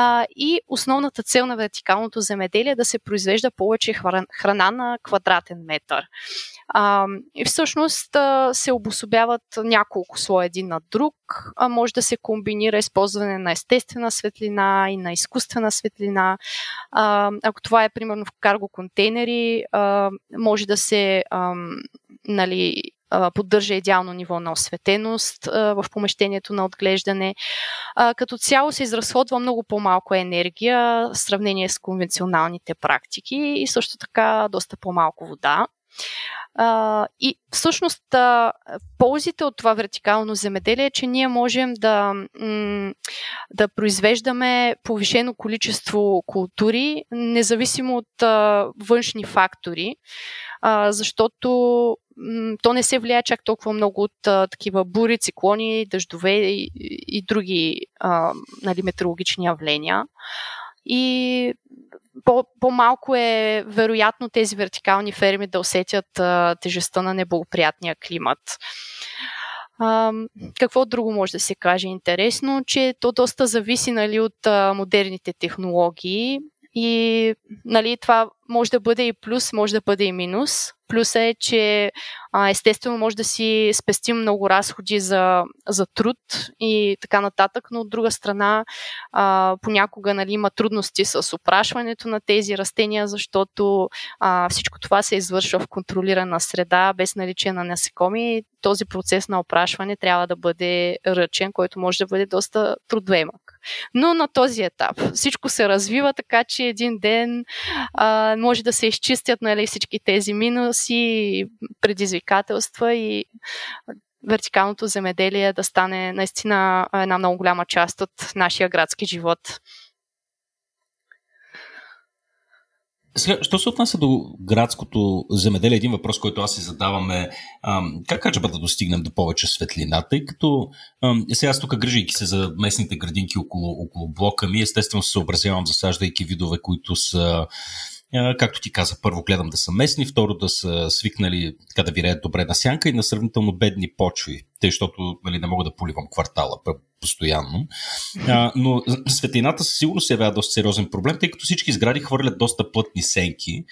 А, и основната цел на вертикалното земеделие е да се произвежда повече храна на квадратен метър. А, и всъщност а, се обособяват няколко слоя един над друг. А, може да се комбинира използване на естествена светлина и на изкуствена светлина. А, ако това е примерно в карго контейнери, а, може да се а, нали, поддържа идеално ниво на осветеност в помещението на отглеждане. Като цяло се изразходва много по-малко енергия в сравнение с конвенционалните практики и също така доста по-малко вода. И всъщност ползите от това вертикално земеделие е, че ние можем да, да произвеждаме повишено количество култури, независимо от външни фактори, защото то не се влияе чак толкова много от такива бури, циклони, дъждове и, и други нали, метеорологични явления. И по- по-малко е вероятно тези вертикални ферми да усетят а, тежестта на неблагоприятния климат. А, какво друго може да се каже интересно, че то доста зависи нали, от а, модерните технологии и нали, това може да бъде и плюс, може да бъде и минус. Плюс е, че естествено може да си спестим много разходи за, за труд и така нататък, но от друга страна понякога нали, има трудности с опрашването на тези растения, защото всичко това се извършва в контролирана среда, без наличие на насекоми. Този процес на опрашване трябва да бъде ръчен, който може да бъде доста трудоемък. Но на този етап всичко се развива така, че един ден а, може да се изчистят нали, всички тези минуси, предизвикателства и вертикалното земеделие да стане наистина една много голяма част от нашия градски живот. Сега, що се отнася до градското земеделие, един въпрос, който аз си задавам е ам, как качеба да достигнем до повече светлина, тъй като ам, сега аз тук грижайки се за местните градинки около, около блока ми, естествено се съобразявам засаждайки видове, които са Както ти каза, първо гледам да са местни, второ да са свикнали така да виреят добре на сянка и на сравнително бедни почви, тъй, защото нали, не мога да поливам квартала постоянно. Но светлината със сигурност се явява доста сериозен проблем, тъй като всички сгради хвърлят доста плътни сенки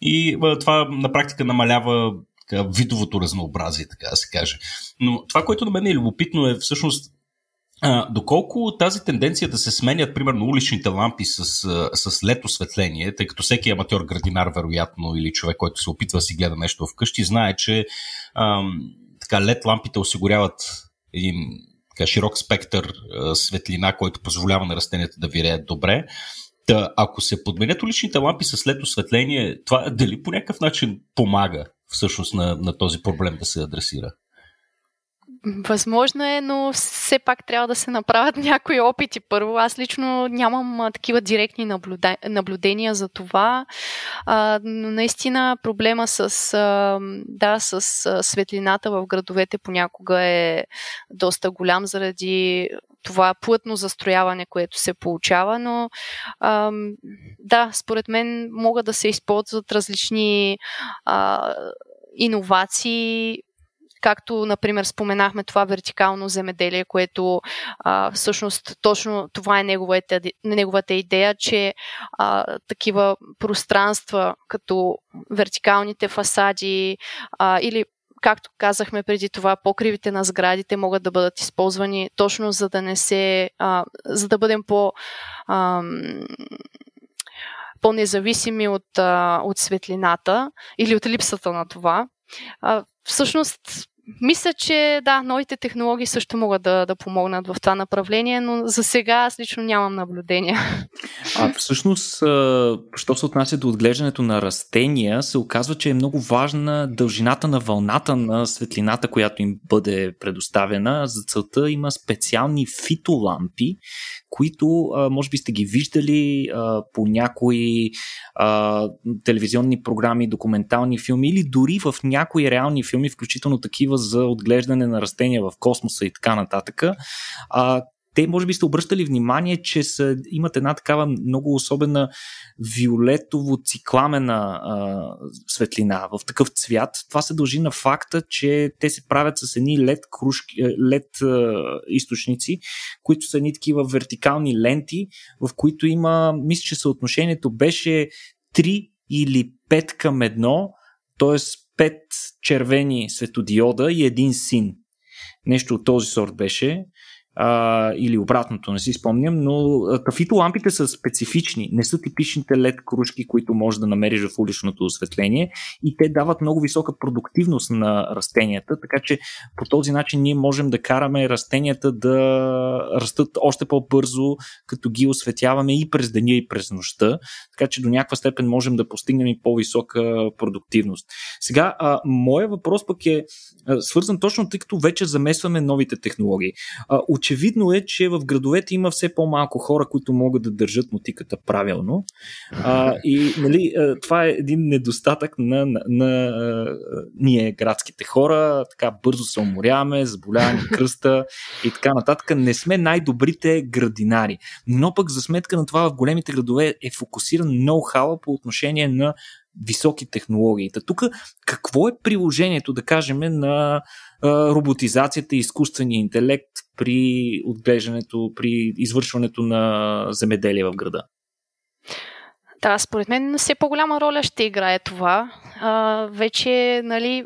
и това на практика намалява видовото разнообразие, така да се каже. Но това, което на мен е любопитно е всъщност доколко тази тенденция да се сменят, примерно, уличните лампи с, с лед осветление, тъй като всеки аматьор градинар, вероятно, или човек, който се опитва да си гледа нещо вкъщи, знае, че ам, лед лампите осигуряват един така, широк спектър а, светлина, който позволява на растенията да виреят добре. Та, ако се подменят уличните лампи с лед осветление, това дали по някакъв начин помага всъщност на, на този проблем да се адресира? Възможно е, но все пак трябва да се направят <laughs> някои опити първо. Аз лично нямам такива директни наблюда... наблюдения за това. А, но наистина проблема с, а, да, с светлината в градовете понякога е доста голям заради това плътно застрояване, което се получава, но а, да, според мен могат да се използват различни а, иновации както, например, споменахме това вертикално земеделие, което а, всъщност точно това е неговата, неговата идея, че а, такива пространства, като вертикалните фасади а, или както казахме преди това, покривите на сградите могат да бъдат използвани точно за да не се, а, за да бъдем по а, по-независими от, а, от светлината или от липсата на това. А, всъщност, мисля, че да, новите технологии също могат да, да помогнат в това направление, но за сега аз лично нямам наблюдения. А всъщност, що се отнася до отглеждането на растения, се оказва, че е много важна дължината на вълната на светлината, която им бъде предоставена. За целта има специални фитолампи, които може би сте ги виждали по някои телевизионни програми, документални филми или дори в някои реални филми, включително такива за отглеждане на растения в космоса и така нататък. Те може би сте обръщали внимание, че са, имат една такава много особена виолетово-цикламена а, светлина в такъв цвят. Това се дължи на факта, че те се правят с едни LED, кружки, LED а, източници, които са едни такива вертикални ленти, в които има, мисля, че съотношението беше 3 или 5 към 1, т.е. 5 червени светодиода и един син. Нещо от този сорт беше а, или обратното, не си спомням, но тафито лампите са специфични, не са типичните LED кружки, които можеш да намериш в уличното осветление и те дават много висока продуктивност на растенията, така че по този начин ние можем да караме растенията да растат още по-бързо, като ги осветяваме и през деня и през нощта, така че до някаква степен можем да постигнем и по-висока продуктивност. Сега, а, моя въпрос пък е а, свързан точно тъй като вече замесваме новите технологии. А, очевидно е, че в градовете има все по-малко хора, които могат да държат мотиката правилно. А, и нали, това е един недостатък на, на, на, ние, градските хора. Така бързо се уморяваме, заболяваме кръста и така нататък. Не сме най-добрите градинари. Но пък за сметка на това в големите градове е фокусиран ноу-хау по отношение на високи технологии. тук какво е приложението, да кажем, на роботизацията и изкуствения интелект при отглеждането, при извършването на земеделие в града? Да, според мен все по-голяма роля ще играе това. А, вече, нали,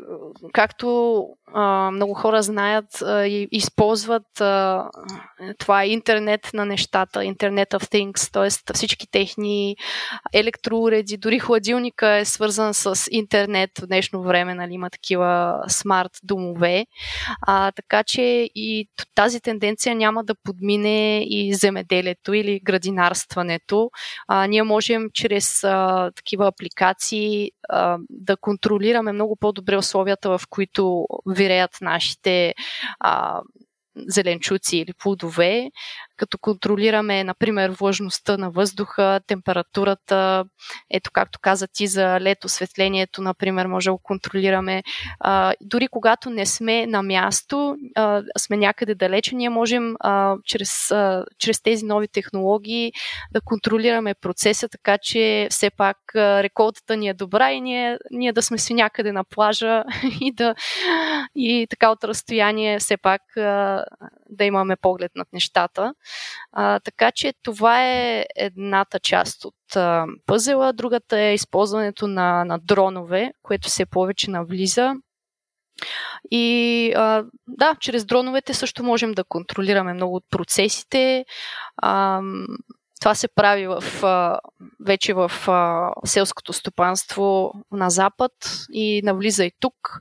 както а, много хора знаят а, и използват а, това интернет на нещата, Internet of Things, т.е. всички техни електроуреди, дори хладилника е свързан с интернет в днешно време, нали, има такива смарт домове. А, така че и тази тенденция няма да подмине и земеделието или градинарстването. А, ние можем чрез а, такива апликации а, да контролираме много по-добре условията, в които виреят нашите а, зеленчуци или плодове, като контролираме, например, влажността на въздуха, температурата, ето както каза ти за лето, осветлението, например, може да го контролираме. А, дори когато не сме на място, а, сме някъде далече, ние можем а, чрез, а, чрез тези нови технологии да контролираме процеса, така че все пак а, реколтата ни е добра и ние, ние да сме си някъде на плажа <laughs> и да и така от разстояние все пак а, да имаме поглед над нещата. А, така че това е едната част от а, пъзела. Другата е използването на, на дронове, което се повече навлиза. И а, да, чрез дроновете също можем да контролираме много от процесите. А, това се прави в, вече в селското стопанство на Запад и навлиза и тук.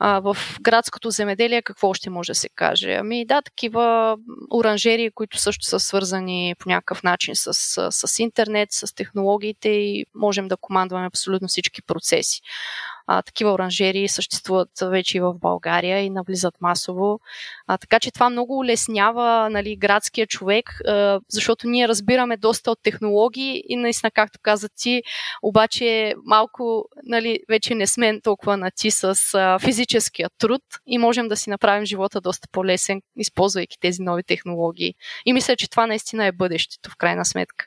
В градското земеделие какво още може да се каже? Ами да, такива оранжерии, които също са свързани по някакъв начин с, с интернет, с технологиите и можем да командваме абсолютно всички процеси. А, такива оранжери съществуват вече и в България и навлизат масово. А, така че това много улеснява нали, градския човек, а, защото ние разбираме доста от технологии и наистина, както каза ти, обаче малко нали, вече не сме толкова нати с а, физическия труд и можем да си направим живота доста по-лесен, използвайки тези нови технологии. И мисля, че това наистина е бъдещето в крайна сметка.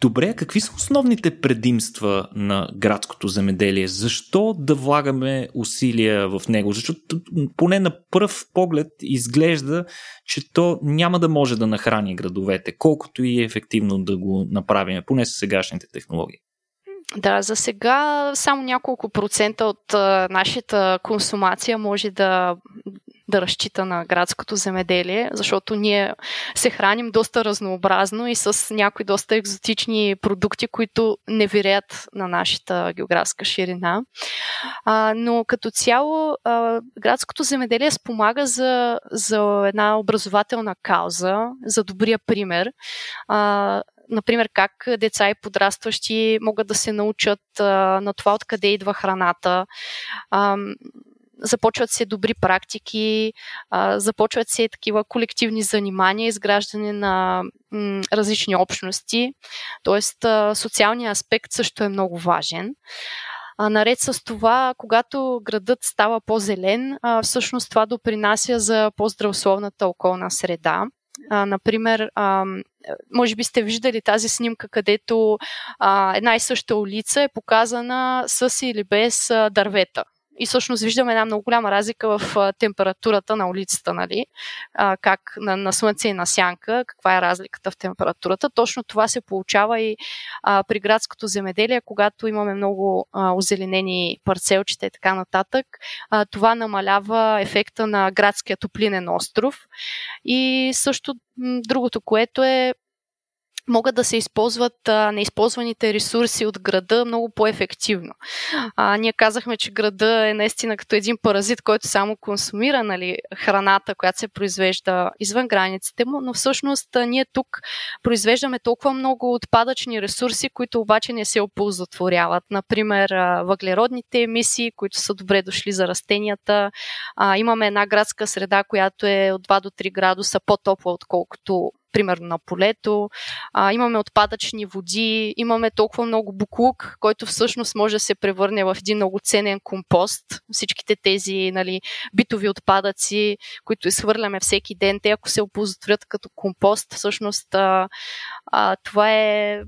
Добре, какви са основните предимства на градското земеделие? Защо да влагаме усилия в него? Защото поне на пръв поглед изглежда, че то няма да може да нахрани градовете, колкото и ефективно да го направим, поне с сегашните технологии. Да, за сега само няколко процента от а, нашата консумация може да, да разчита на градското земеделие, защото ние се храним доста разнообразно и с някои доста екзотични продукти, които не виреят на нашата географска ширина. А, но като цяло а, градското земеделие спомага за, за една образователна кауза, за добрия пример. А, например, как деца и подрастващи могат да се научат а, на това откъде идва храната. А, започват се добри практики, а, започват се такива колективни занимания, изграждане на м, различни общности. Тоест, а, социалният аспект също е много важен. А, наред с това, когато градът става по-зелен, а, всъщност това допринася за по-здравословната околна среда. А, например, а, може би сте виждали тази снимка, където а, една и съща улица е показана с или без а, дървета и всъщност виждаме една много голяма разлика в температурата на улицата, нали? А, как на, на слънце и на сянка, каква е разликата в температурата. Точно това се получава и а, при градското земеделие, когато имаме много а, озеленени парцелчета и така нататък. А, това намалява ефекта на градския топлинен остров. И също другото, което е могат да се използват а, неизползваните ресурси от града много по-ефективно. А, ние казахме, че града е наистина като един паразит, който само консумира нали, храната, която се произвежда извън границите му, но всъщност а, ние тук произвеждаме толкова много отпадъчни ресурси, които обаче не се оползотворяват. Например, а, въглеродните емисии, които са добре дошли за растенията. А, имаме една градска среда, която е от 2 до 3 градуса по-топла, отколкото примерно на полето, а, имаме отпадъчни води, имаме толкова много буклук, който всъщност може да се превърне в един много ценен компост. Всичките тези нали, битови отпадъци, които изхвърляме всеки ден, те ако се оползотворят като компост, всъщност а, а, това е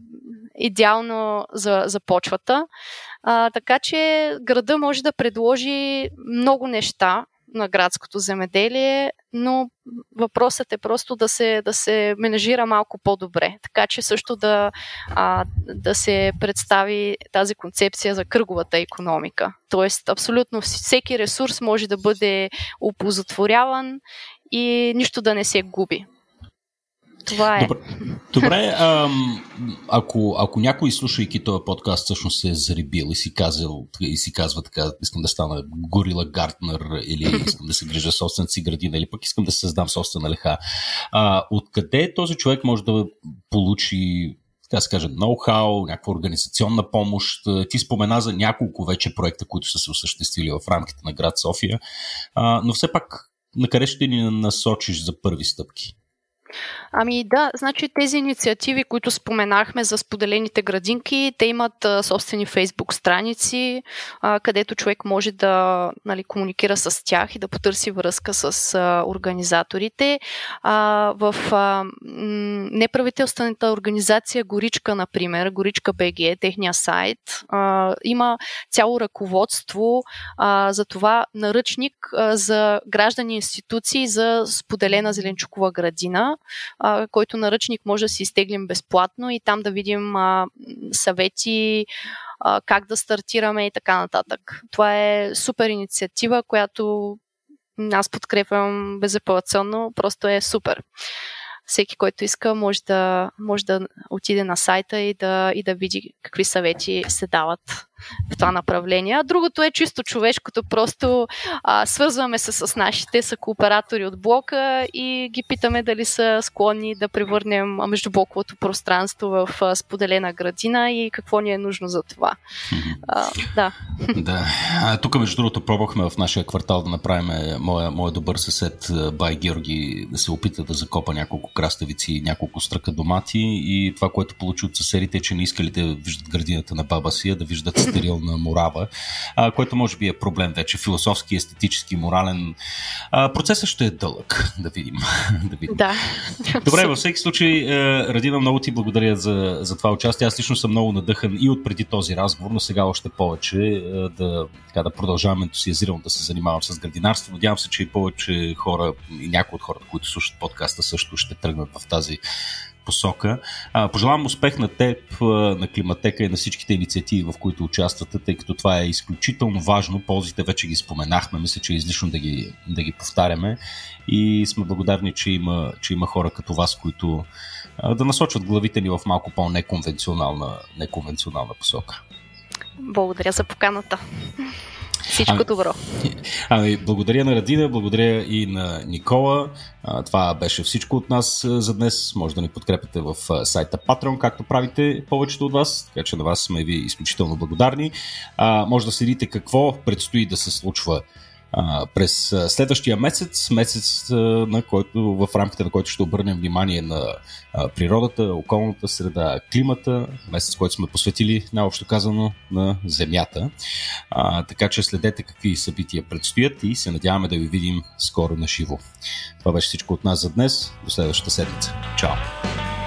идеално за, за почвата. А, така че града може да предложи много неща, на градското земеделие, но въпросът е просто да се, да се менажира малко по-добре. Така че също да, а, да се представи тази концепция за кръговата економика. Тоест, абсолютно всеки ресурс може да бъде оползотворяван и нищо да не се губи. Това е. Добре, добре ам, ако, ако някой, слушайки този подкаст, всъщност се е заребил и си, казал, и си казва така, искам да стана горила гартнер или искам да се грижа собствената си градина или пък искам да създам собствена леха, а, откъде този човек може да получи така се каже, ноу-хау, някаква организационна помощ. Ти спомена за няколко вече проекта, които са се осъществили в рамките на град София, а, но все пак на къде ще ни насочиш за първи стъпки? Ами да, значи тези инициативи, които споменахме за споделените градинки, те имат а, собствени фейсбук страници, а, където човек може да нали, комуникира с тях и да потърси връзка с а, организаторите. А, в а, неправителствената организация Горичка, например, Горичка БГ, техния сайт, а, има цяло ръководство а, за това наръчник а, за граждани институции за споделена зеленчукова градина а, който наръчник може да си изтеглим безплатно и там да видим а, съвети, а, как да стартираме и така нататък. Това е супер инициатива, която аз подкрепям безапелационно, просто е супер всеки, който иска, може да, може да отиде на сайта и да, и да види какви съвети се дават в това направление. А другото е чисто човешкото, просто а, свързваме се с нашите са кооператори от блока и ги питаме дали са склонни да превърнем междублоковото пространство в а, споделена градина и какво ни е нужно за това. А, да. <laughs> да. А, тук, между другото, пробвахме в нашия квартал да направим моя, моя добър съсед Бай Георги да се опита да закопа няколко краставици и няколко стръка домати и това, което получи от съседите е, че не искали да виждат градината на баба си, а да виждат <laughs> стерилна морава, а, което може би е проблем вече, философски, естетически, морален. А, процесът ще е дълъг, да видим. <laughs> да, видим. да. Добре, във всеки случай, е, Радина, много ти благодаря за, за това участие. Аз лично съм много надъхан и от преди този разговор, но сега още повече е, да, така, да продължавам ентусиазирано да се занимавам с градинарство. Надявам се, че и повече хора и някои от хората, които слушат подкаста, също ще тръгнат в тази посока. Пожелавам успех на теб, на Климатека и на всичките инициативи, в които участвате, тъй като това е изключително важно. Ползите вече ги споменахме, мисля, че е излишно да ги, да ги повтаряме и сме благодарни, че има, че има хора като вас, които да насочват главите ни в малко по-неконвенционална неконвенционална посока. Благодаря за поканата. Всичко ами, добро. Ами, благодаря на Радина, благодаря и на Никола. А, това беше всичко от нас за днес. Може да ни подкрепите в сайта Patreon, както правите повечето от вас, така че на вас сме ви изключително благодарни. А, може да следите какво предстои да се случва А, през следващия месец, месец на който, в рамките на който ще обърнем внимание на а, природата, околната среда, климата, месец, който сме посветили, наобщо казано, на Земята. А, така че следете какви събития предстоят и се надяваме да ви видим скоро на живо. Това беше всичко от нас за днес. До следващата седмица. Чао!